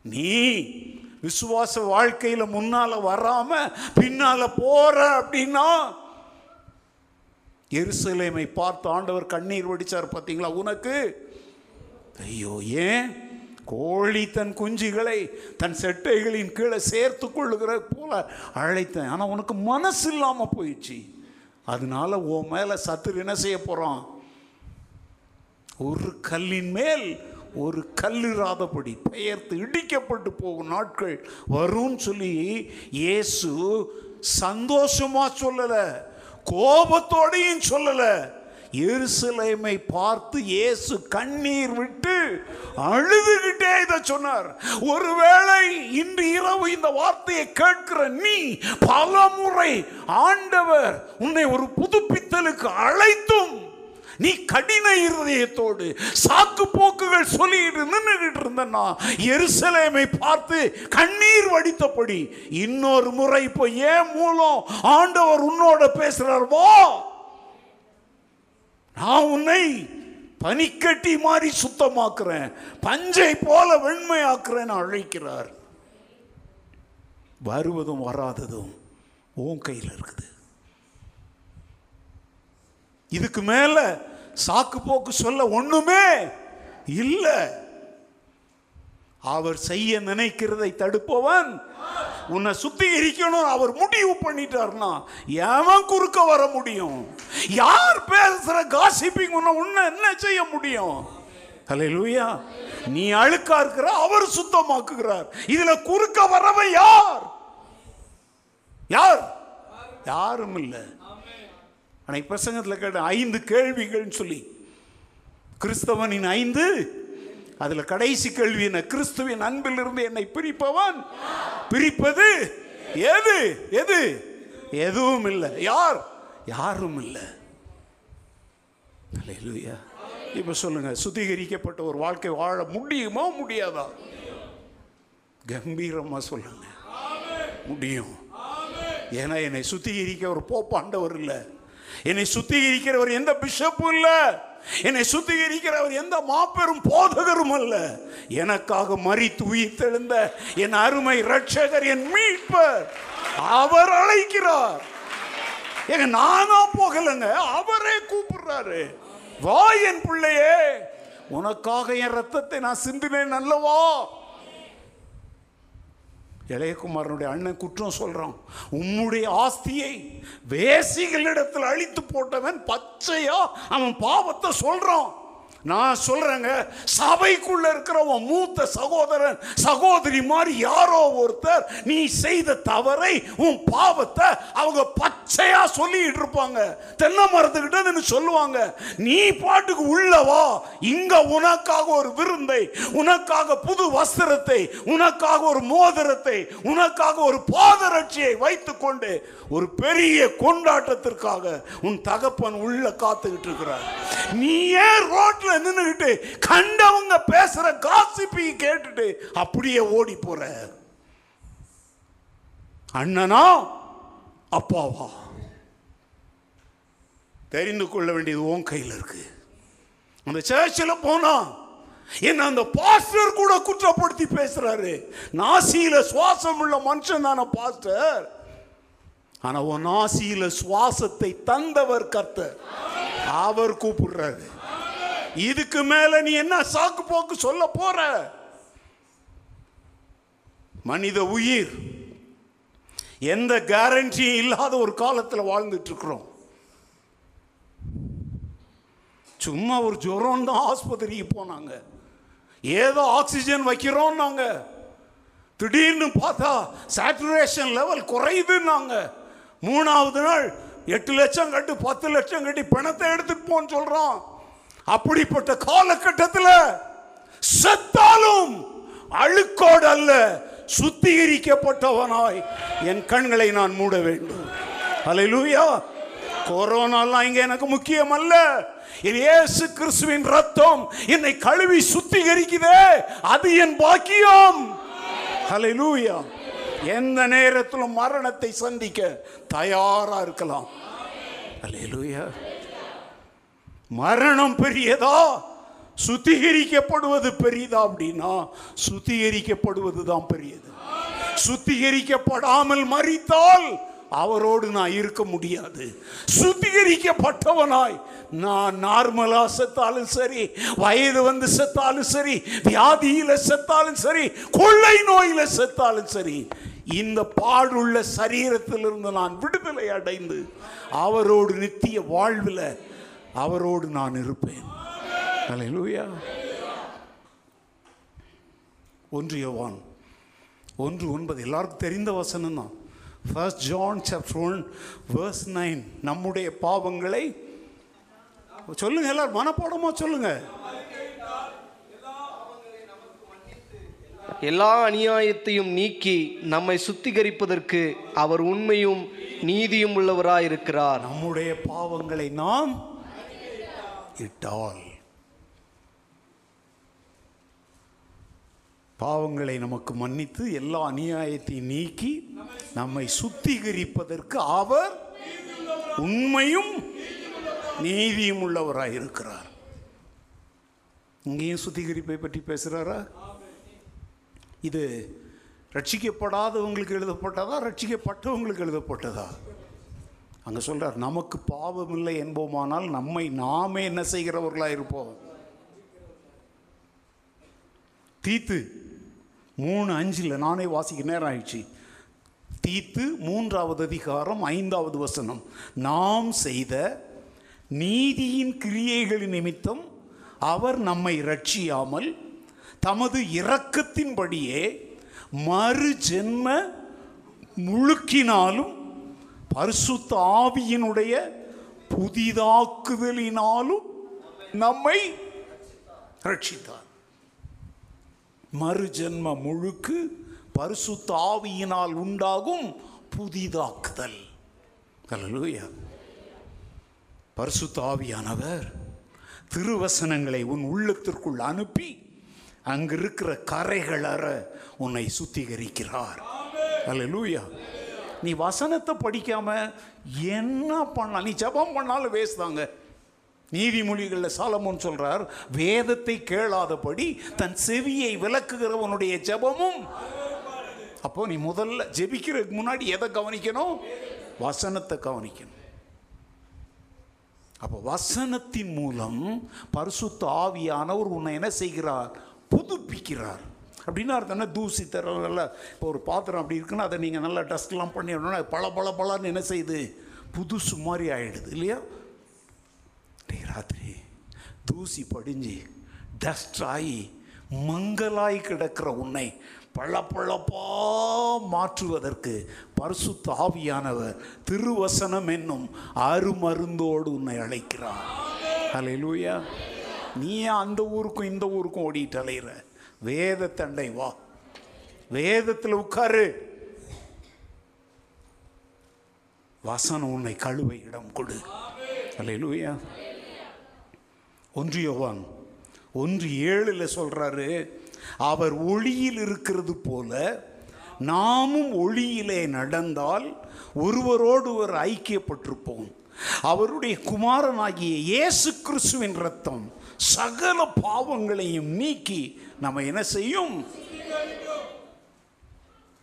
நீ விசுவாச வாழ்க்கையில் முன்னால் வராம பின்னால் போற அப்படின்னா எருசலேமை பார்த்து ஆண்டவர் கண்ணீர் வடித்தார் பார்த்தீங்களா? உனக்கு? ஐயோ ஏன்? கோழி தன் குஞ்சுகளை தன் செட்டைகளின் கீழே சேர்த்து கொள்ளுகிற போல அழைத்தேன். ஆனால் உனக்கு மனசு இல்லாமல் போயிடுச்சு. அதனால உன் மேலே சத்துரு என்ன செய்ய போகிறான் ஒரு கல்லின் மேல் ஒரு கல்லிராதபடி பெயர்த்து இடிக்கப்பட்டு போகும் நாட்கள் வரும்னு சொல்லி இயேசு சந்தோஷமா சொல்லலை கோபத்தோடையும் சொல்லலை. எருசலேமை பார்த்து இயேசு கண்ணீர் விட்டு அழுதுகிட்டே இதை சொன்னார். ஒருவேளை இன்று இரவு இந்த வார்த்தையை கேட்கிற நீ பல முறை ஆண்டவர் உன்னை ஒரு புதுப்பித்தலுக்கு அழைத்தும் நீ கடின இருதயத்தோடு சாக்கு போக்குகள் சொல்லிட்டு நின்றுகிட்டு இருந்தனா எருசலேமை பார்த்து கண்ணீர் வடித்தபடி இன்னொரு முறை இப்போ ஏன் மூலம் ஆண்டவர் உன்னோட பேசுறார்? வா! நான் உன்னை பனிக்கட்டி மாதிரி சுத்தமாக்குறேன் பஞ்சை போல வெண்மையாக்குறேன் அழைக்கிறார். வருவதும் வராததும் உன் கையில் இருக்குது. இதுக்கு மேல சாக்கு போக்கு சொல்ல ஒண்ணுமே இல்லை. அவர் செய்ய நினைக்கிறதை தடுப்பவன். உன்னை சுத்திகரிக்கணும் அவர் முடிவு பண்ணிட்டார்னா எவன் குறுக்க வர முடியும்? யார் பேசுற காசிப்பிங் உன்னை உன்னை என்ன செய்ய முடியும்? ஹalleluya நீ அழுக்கா இருக்கிற அவர் சுத்தமாக்குகிறார். இதுல குறுக்க வரவன் யார்? யார்? யாரும் இல்லை. அன்னைக்கு பிரசங்கத்தில் கேட்ட ஐந்து கேள்விகள்னு சொல்லி கிறிஸ்தவனின் ஐந்து அதில் கடைசி கேள்வி என்ன? கிறிஸ்துவின் அன்பிலிருந்து என்னை பிரிப்பவன்? பிரிப்பது எது? எது? எதுவும் இல்லை. யார்? யாரும் இல்லை. அல்லேலூயா இப்போ சொல்லுங்க சுத்திகரிக்கப்பட்ட ஒரு வாழ்க்கை வாழ முடியுமா? முடியாதா? கம்பீரமாக சொல்லுங்க. முடியும். ஏன்னா என்னை சுத்திகரிக்க ஒரு போப்பாண்டவர் இல்லை. என்னை சுத்திகரிக்கிறவர் எந்த பிஷப்பும் இல்லை. என்னை சுத்திகரிக்கிறவர் எந்த மாபெரும் போதகரும் அல்ல. எனக்காக மறித்து உயிர்த்தெழுந்த என் அருமை ரட்சகர் என் மீட்பர் அவர் அழைக்கிறார். எங்க நானா போகலைங்க அவரே கூப்பிடுறாரு. வா என் பிள்ளையே உனக்காக என் ரத்தத்தை நான் சிந்தினேன் அல்லவா? இளையகுமாரனுடைய அண்ணன் குற்றம் சொல்கிறான் உம்முடைய ஆஸ்தியை வேசிகளிடத்தில் அழித்து போட்டவன் பச்சையா? அவன் பாவத்தை சொல்கிறான் நான் சொல்றேங்க சபைக்குள்ள இருக்கிறவன் மூத்த சகோதரன் சகோதரி மாதிரி யாரோ ஒருத்தர் நீ செய்த தவறை உன் பாவத்தை அவங்க பச்சையா சொல்லிட்டு இருப்பாங்க. தென்னை மரத்துக்கிட்ட சொல்லுவாங்க. நீ பாட்டுக்கு உள்ளவா இங்க உனக்காக ஒரு விருந்தை உனக்காக புது வஸ்திரத்தை உனக்காக ஒரு மோதிரத்தை உனக்காக ஒரு பாதரட்சியை வைத்துக்கொண்டு ஒரு பெரிய கொண்டாட்டத்திற்காக உன் தகப்பன் உள்ள காத்துக்கிட்டு இருக்கிறார். நீ ஏன் ரோட்ல நின்னுகிட்டு கண்டவங்க பேசுற காசிப்பி கேட்டுட்டு அப்படியே ஓடி போற. அண்ணனா அப்பாவா? தெரிந்து கொள்ள வேண்டியது உன் கையில் இருக்கு. அந்த சேர்ச்சில் போனா என்ன அந்த பாஸ்டர் கூட குற்றப்படுத்தி பேசுறாரு. நாசியில சுவாசம் உள்ள மனுஷன் தான பாஸ்டர் ஆனா உன் நாசியில சுவாசத்தை தந்தவர் கர்த்தர். அவர் கூப்பிடுறாரு. இதுக்கு மேல நீ என்ன சாக்கு போக்கு சொல்ல போற? மனித உயிர். எந்த கேரண்டியும் இல்லாத ஒரு காலத்தில் வாழ்ந்துட்டு இருக்கிறோம். சும்மா ஒரு ஜுரம் தான் ஆஸ்பத்திரிக்கு போனாங்க. ஏதோ ஆக்சிஜன் வைக்கிறோம்னாங்க திடீர்னு பார்த்தா சேச்சுரேஷன் லெவல் குறையுதுன்னாங்க. மூணாவது நாள் எட்டு லட்சம் கட்டி பத்து லட்சம் கட்டி பணத்தை எடுத்துட்டு போன்னு சொல்றான். அப்படிப்பட்ட காலகட்டத்தில் செத்தாலும் அழுக்கோடு அல்ல சுத்திகரிக்கப்பட்டவனாய் என் கண்களை நான் மூட வேண்டும். அல்லேலூயா கொரோனாலாம் இங்கே எனக்கு முக்கியம் அல்ல இயேசு கிறிஸ்துவின் ரத்தம் என்னை கழுவி சுத்திகரிக்குதே அது என் பாக்கியம். ஹalleluya. எந்த நேரத்திலும் மரணத்தை சந்திக்க தயாரா இருக்கலாம். ஹalleluya. மரணம் பெரியதா? சுத்திகரிக்கப்படுவது பெரியதா அப்படின்னா சுத்திகரிக்கப்படுவது தான் பெரியது. சுத்திகரிக்கப்படாமல் மறித்தால் அவரோடு நான் இருக்க முடியாது. சுத்திகரிக்கப்பட்டவனாய் நான் நார்மலா செத்தாலும் சரி வயது வந்து செத்தாலும் சரி வியாதியில செத்தாலும் சரி கொள்ளை நோயில செத்தாலும் சரி இந்த பாடுள்ள சரீரத்திலிருந்து நான் விடுதலை அடைந்து அவரோடு நித்திய வாழ்வில் அவரோடு நான் இருப்பேன். அல்லேலூயா ஒன்று யோவான் ஒன்று ஒன்பது. எல்லாருக்கும் தெரிந்த வசனம் தான். First John chapter one verse nine நம்முடைய பாவங்களை சொல்லுங்க எல்லாரும் மனப்பாடமா சொல்லுங்க. எல்லா அநியாயத்தையும் நீக்கி நம்மை சுத்திகரிப்பதற்கு அவர் உண்மையும் நீதியும் உள்ளவராயிருக்கிறார். நம்முடைய பாவங்களை நாம் இட் ஆல் பாவங்களை நமக்கு மன்னித்து எல்லா அநியாயத்தையும் நீக்கி நம்மை சுத்திகரிப்பதற்கு அவர் உண்மையும் நீதியும் உள்ளவராக இருக்கிறார். இங்கேயும் சுத்திகரிப்பை பற்றி பேசுகிறாரா இது ரட்சிக்கப்படாதவங்களுக்கு எழுதப்பட்டதா? ரட்சிக்கப்பட்டவங்களுக்கு எழுதப்பட்டதா? அங்கே சொல்கிறார் நமக்கு பாவம் இல்லை என்போமானால் நம்மை நாமே என்ன செய்கிறவர்களாக இருப்போம். தீத்து மூணு அஞ்சில் நானே வாசிக்க நேரம் ஆயிடுச்சு. தீத்து மூன்றாவது அதிகாரம் ஐந்தாவது வசனம். நாம் செய்த நீதியின் கிரியைகளின் நிமித்தம் அவர் நம்மை ரட்சியாமல் தமது இரக்கத்தின்படியே மறு ஜென்ம முழுக்கினாலும் பரிசுத்த ஆவியினுடைய புதிதாக்குதலினாலும் நம்மை ரட்சித்தார் மறுஜென்ம முழுக்கு பரிசுத்த ஆவியினால் உண்டாகும் புதிதாக்குதல். அல்லேலூயா பரிசுத்த ஆவியானவர் திருவசனங்களை உன் உள்ளத்திற்குள் அனுப்பி அங்கிருக்கிற கரைகளற கரைகள் அற உன்னை சுத்திகரிக்கிறார். அல்லேலூயா நீ வசனத்தை படிக்காம என்ன பண்ணலாம்? நீ ஜெபம் பண்ணாலும் வேஸ்ட் தாங்க. நீதிமொழிகளில் சாலமோன் சொல்றார் வேதத்தை கேளாதபடி தன் செவியை விளக்குகிறவனுடைய ஜெபமும். அப்போ நீ முதல்ல ஜெபிக்கிறதுக்கு முன்னாடி எதை கவனிக்கணும்? வசனத்தை கவனிக்கணும். அப்போ வசனத்தின் மூலம் பரிசுத்த ஆவியானவர் உன்னை என்ன செய்கிறார்? புதுப்பிக்கிறார். அப்படின்னா அர்த்தம் என்ன? தூசி தரல இப்போ ஒரு பாத்திரம் அப்படி இருக்குன்னா அதை நீங்கள் நல்லா டஸ்ட்லாம் பண்ணி விடணும்னா அது பல பல பலன்னு என்ன செய்யுது? புதுசு மாதிரி ஆயிடுது இல்லையா? ராத்திரி. தூசி படிஞ்சு டஸ்ட் ஆகி மங்கலாய் கிடக்கிற உன்னை பளபளப்பா மாற்றுவதற்கு பரிசுத்த ஆவியானவர் திருவசனம் என்னும் அருமருந்தோடு உன்னை அழைக்கிறார். அல்லேலூயா நீ அந்த ஊருக்கும் இந்த ஊருக்கும் ஓடிட்டு அலையிற. வேத தண்டை வா. வேதத்தில் உட்காரு. வசனம் உன்னை கழுவ இடம் கொடு. அல்லையா ஒன்று யோவான் ஒன்று ஏழில் சொல்கிறாரு அவர் ஒளியில் இருக்கிறது போல நாமும் ஒளியிலே நடந்தால் ஒருவரோடு ஒரு ஐக்கியப்பட்டிருப்போம். அவருடைய குமாரனாகிய இயேசு கிறிஸ்துவின் ரத்தம் சகல பாவங்களையும் நீக்கி நம்ம என்ன செய்யும்?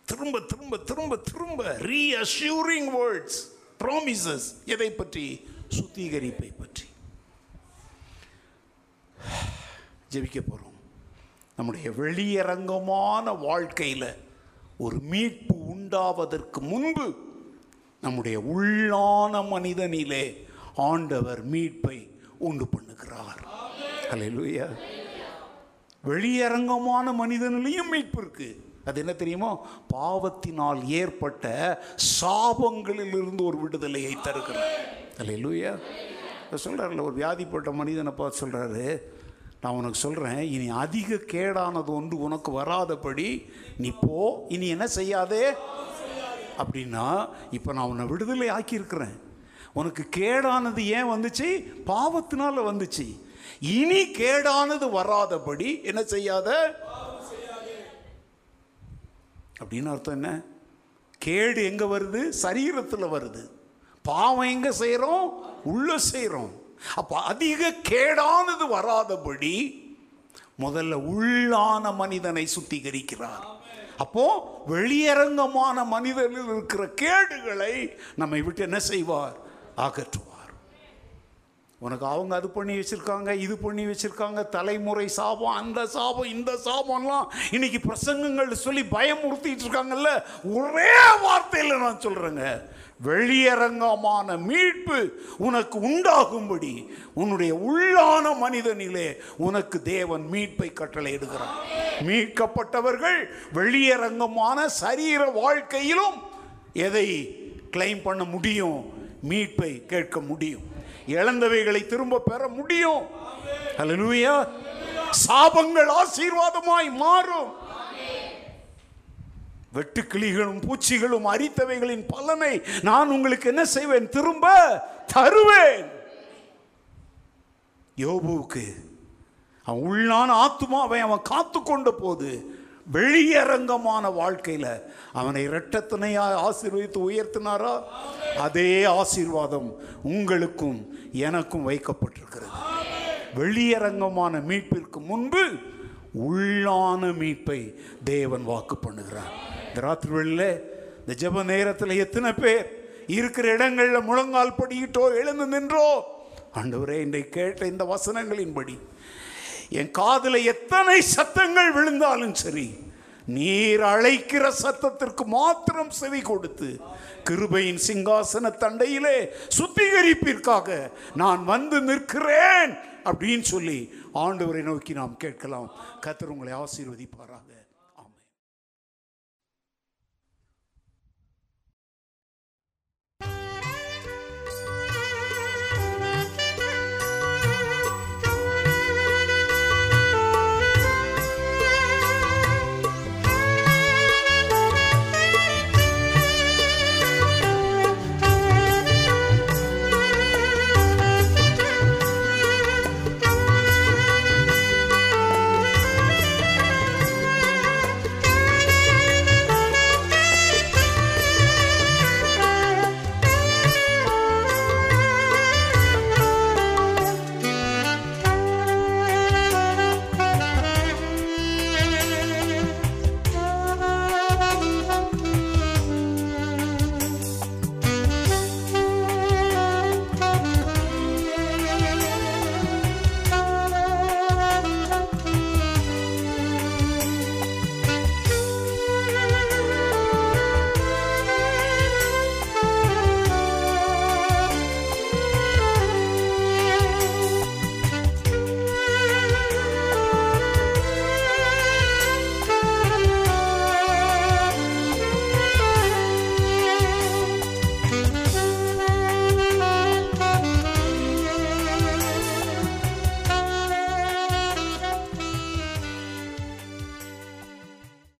திரும்ப திரும்ப திரும்ப திரும்ப ரீஅஷ்யூரிங் வேர்ட்ஸ் ப்ராமிசஸ் எதை பற்றி? சுத்திகரிப்பை பற்றி. ஜெபிக்க போகிறோம் நம்முடைய வெளியரங்கமான வாழ்க்கையில் ஒரு மீட்பு உண்டாவதற்கு முன்பு நம்முடைய உள்ளான மனிதனிலே ஆண்டவர் மீட்பை உண்டு பண்ணுகிறார். அலையிலுயா வெளியரங்கமான மனிதனிலையும் மீட்பு இருக்கு. அது என்ன தெரியுமோ? பாவத்தினால் ஏற்பட்ட சாபங்களிலிருந்து ஒரு விடுதலையை தருகிறார் அல்லேலூயா சொல்கிறார்ல ஒரு வியாதிப்பட்ட மனிதனை பார்த்து சொல்கிறாரு நான் உனக்கு சொல்கிறேன் இனி அதிக கேடானது ஒன்று உனக்கு வராதபடி நீ போ இனி என்ன செய்யாதே? அப்படின்னா இப்போ நான் உன்னை விடுதலை ஆக்கியிருக்கிறேன். உனக்கு கேடானது ஏன் வந்துச்சு? பாவத்தினால் வந்துச்சு. இனி கேடானது வராதபடி என்ன செய்யாத? அப்படின்னு அர்த்தம் என்ன? கேடு எங்க வருது? சரீரத்தில் வருது. பாவம் எங்க செய்கிறோம் உள்ள செய்கிறோம் அப்போ அதிக கேடானது வராதபடி முதல்ல உள்ளான மனிதனை சுத்திகரிக்கிறார். அப்போ வெளியரங்கமான மனிதனில் இருக்கிற கேடுகளை நம்மை விட்டு என்ன செய்வார்? அகற்றுவார். உனக்கு அவங்க அது பண்ணி வச்சுருக்காங்க இது பண்ணி வச்சுருக்காங்க தலைமுறை சாபம் அந்த சாபம் இந்த சாபம்லாம் இன்னைக்கு பிரசங்கங்கள் சொல்லி பயமுறுத்திட்டு இருக்காங்கல்ல ஒரே வார்த்தையில் நான் சொல்கிறேங்க வெளியரங்கமான மீட்பு உனக்கு உண்டாகும்படி உன்னுடைய உள்ளான மனிதனிலே உனக்கு தேவன் மீட்பை கட்டளை எடுக்கிறான் மீட்கப்பட்டவர்கள் வெளியரங்கமான சரீர வாழ்க்கையிலும் எதை கிளைம் பண்ண முடியும்? மீட்பை கேட்க முடியும். இழந்தவைகளை திரும்ப பெற முடியும். அல்லேலூயா சாபங்கள் ஆசீர்வாதமாய் மாறும். வெட்டுக்கிளிகளும் பூச்சிகளும் அரித்தவைகளின் பலனை நான் உங்களுக்கு என்ன செய்வேன்? திரும்ப தருவேன். யோபுவுக்கு அவன் உள்ளான ஆத்துமாவை அவன் காத்து கொண்ட போது வெளியரங்கமான வாழ்க்கையில் அவனை இரட்டத்தினையாக ஆசீர்வதித்து உயர்த்தினாரா? அதே ஆசீர்வாதம் உங்களுக்கும் எனக்கும் வைக்கப்பட்டிருக்கிறது. வெளியரங்கமான மீட்பிற்கு முன்பு உள்ளான மீட்பை தேவன் வாக்கு பண்ணுகிறார். இந்த ராத்திரி வெளியில் இந்த ஜப நேரத்தில் எத்தனை பேர் இருக்கிற இடங்களில் முழங்கால் படியிட்டோ எழுந்து நின்றோ? ஆண்டவரே இன்றைக்கு கேட்ட இந்த வசனங்களின்படி என் காதில் எத்தனை சத்தங்கள் விழுந்தாலும் சரி நீர் அழைக்கிற சத்தத்திற்கு மாத்திரம் செவி கொடுத்து கிருபையின் சிங்காசன தண்டையிலே சுத்திகரிப்பிற்காக நான் வந்து நிற்கிறேன் அப்படின்னு சொல்லி ஆண்டவரை நோக்கி நாம் கேட்கலாம். கத்தர் உங்களை ஆசீர்வதிப்பாராக.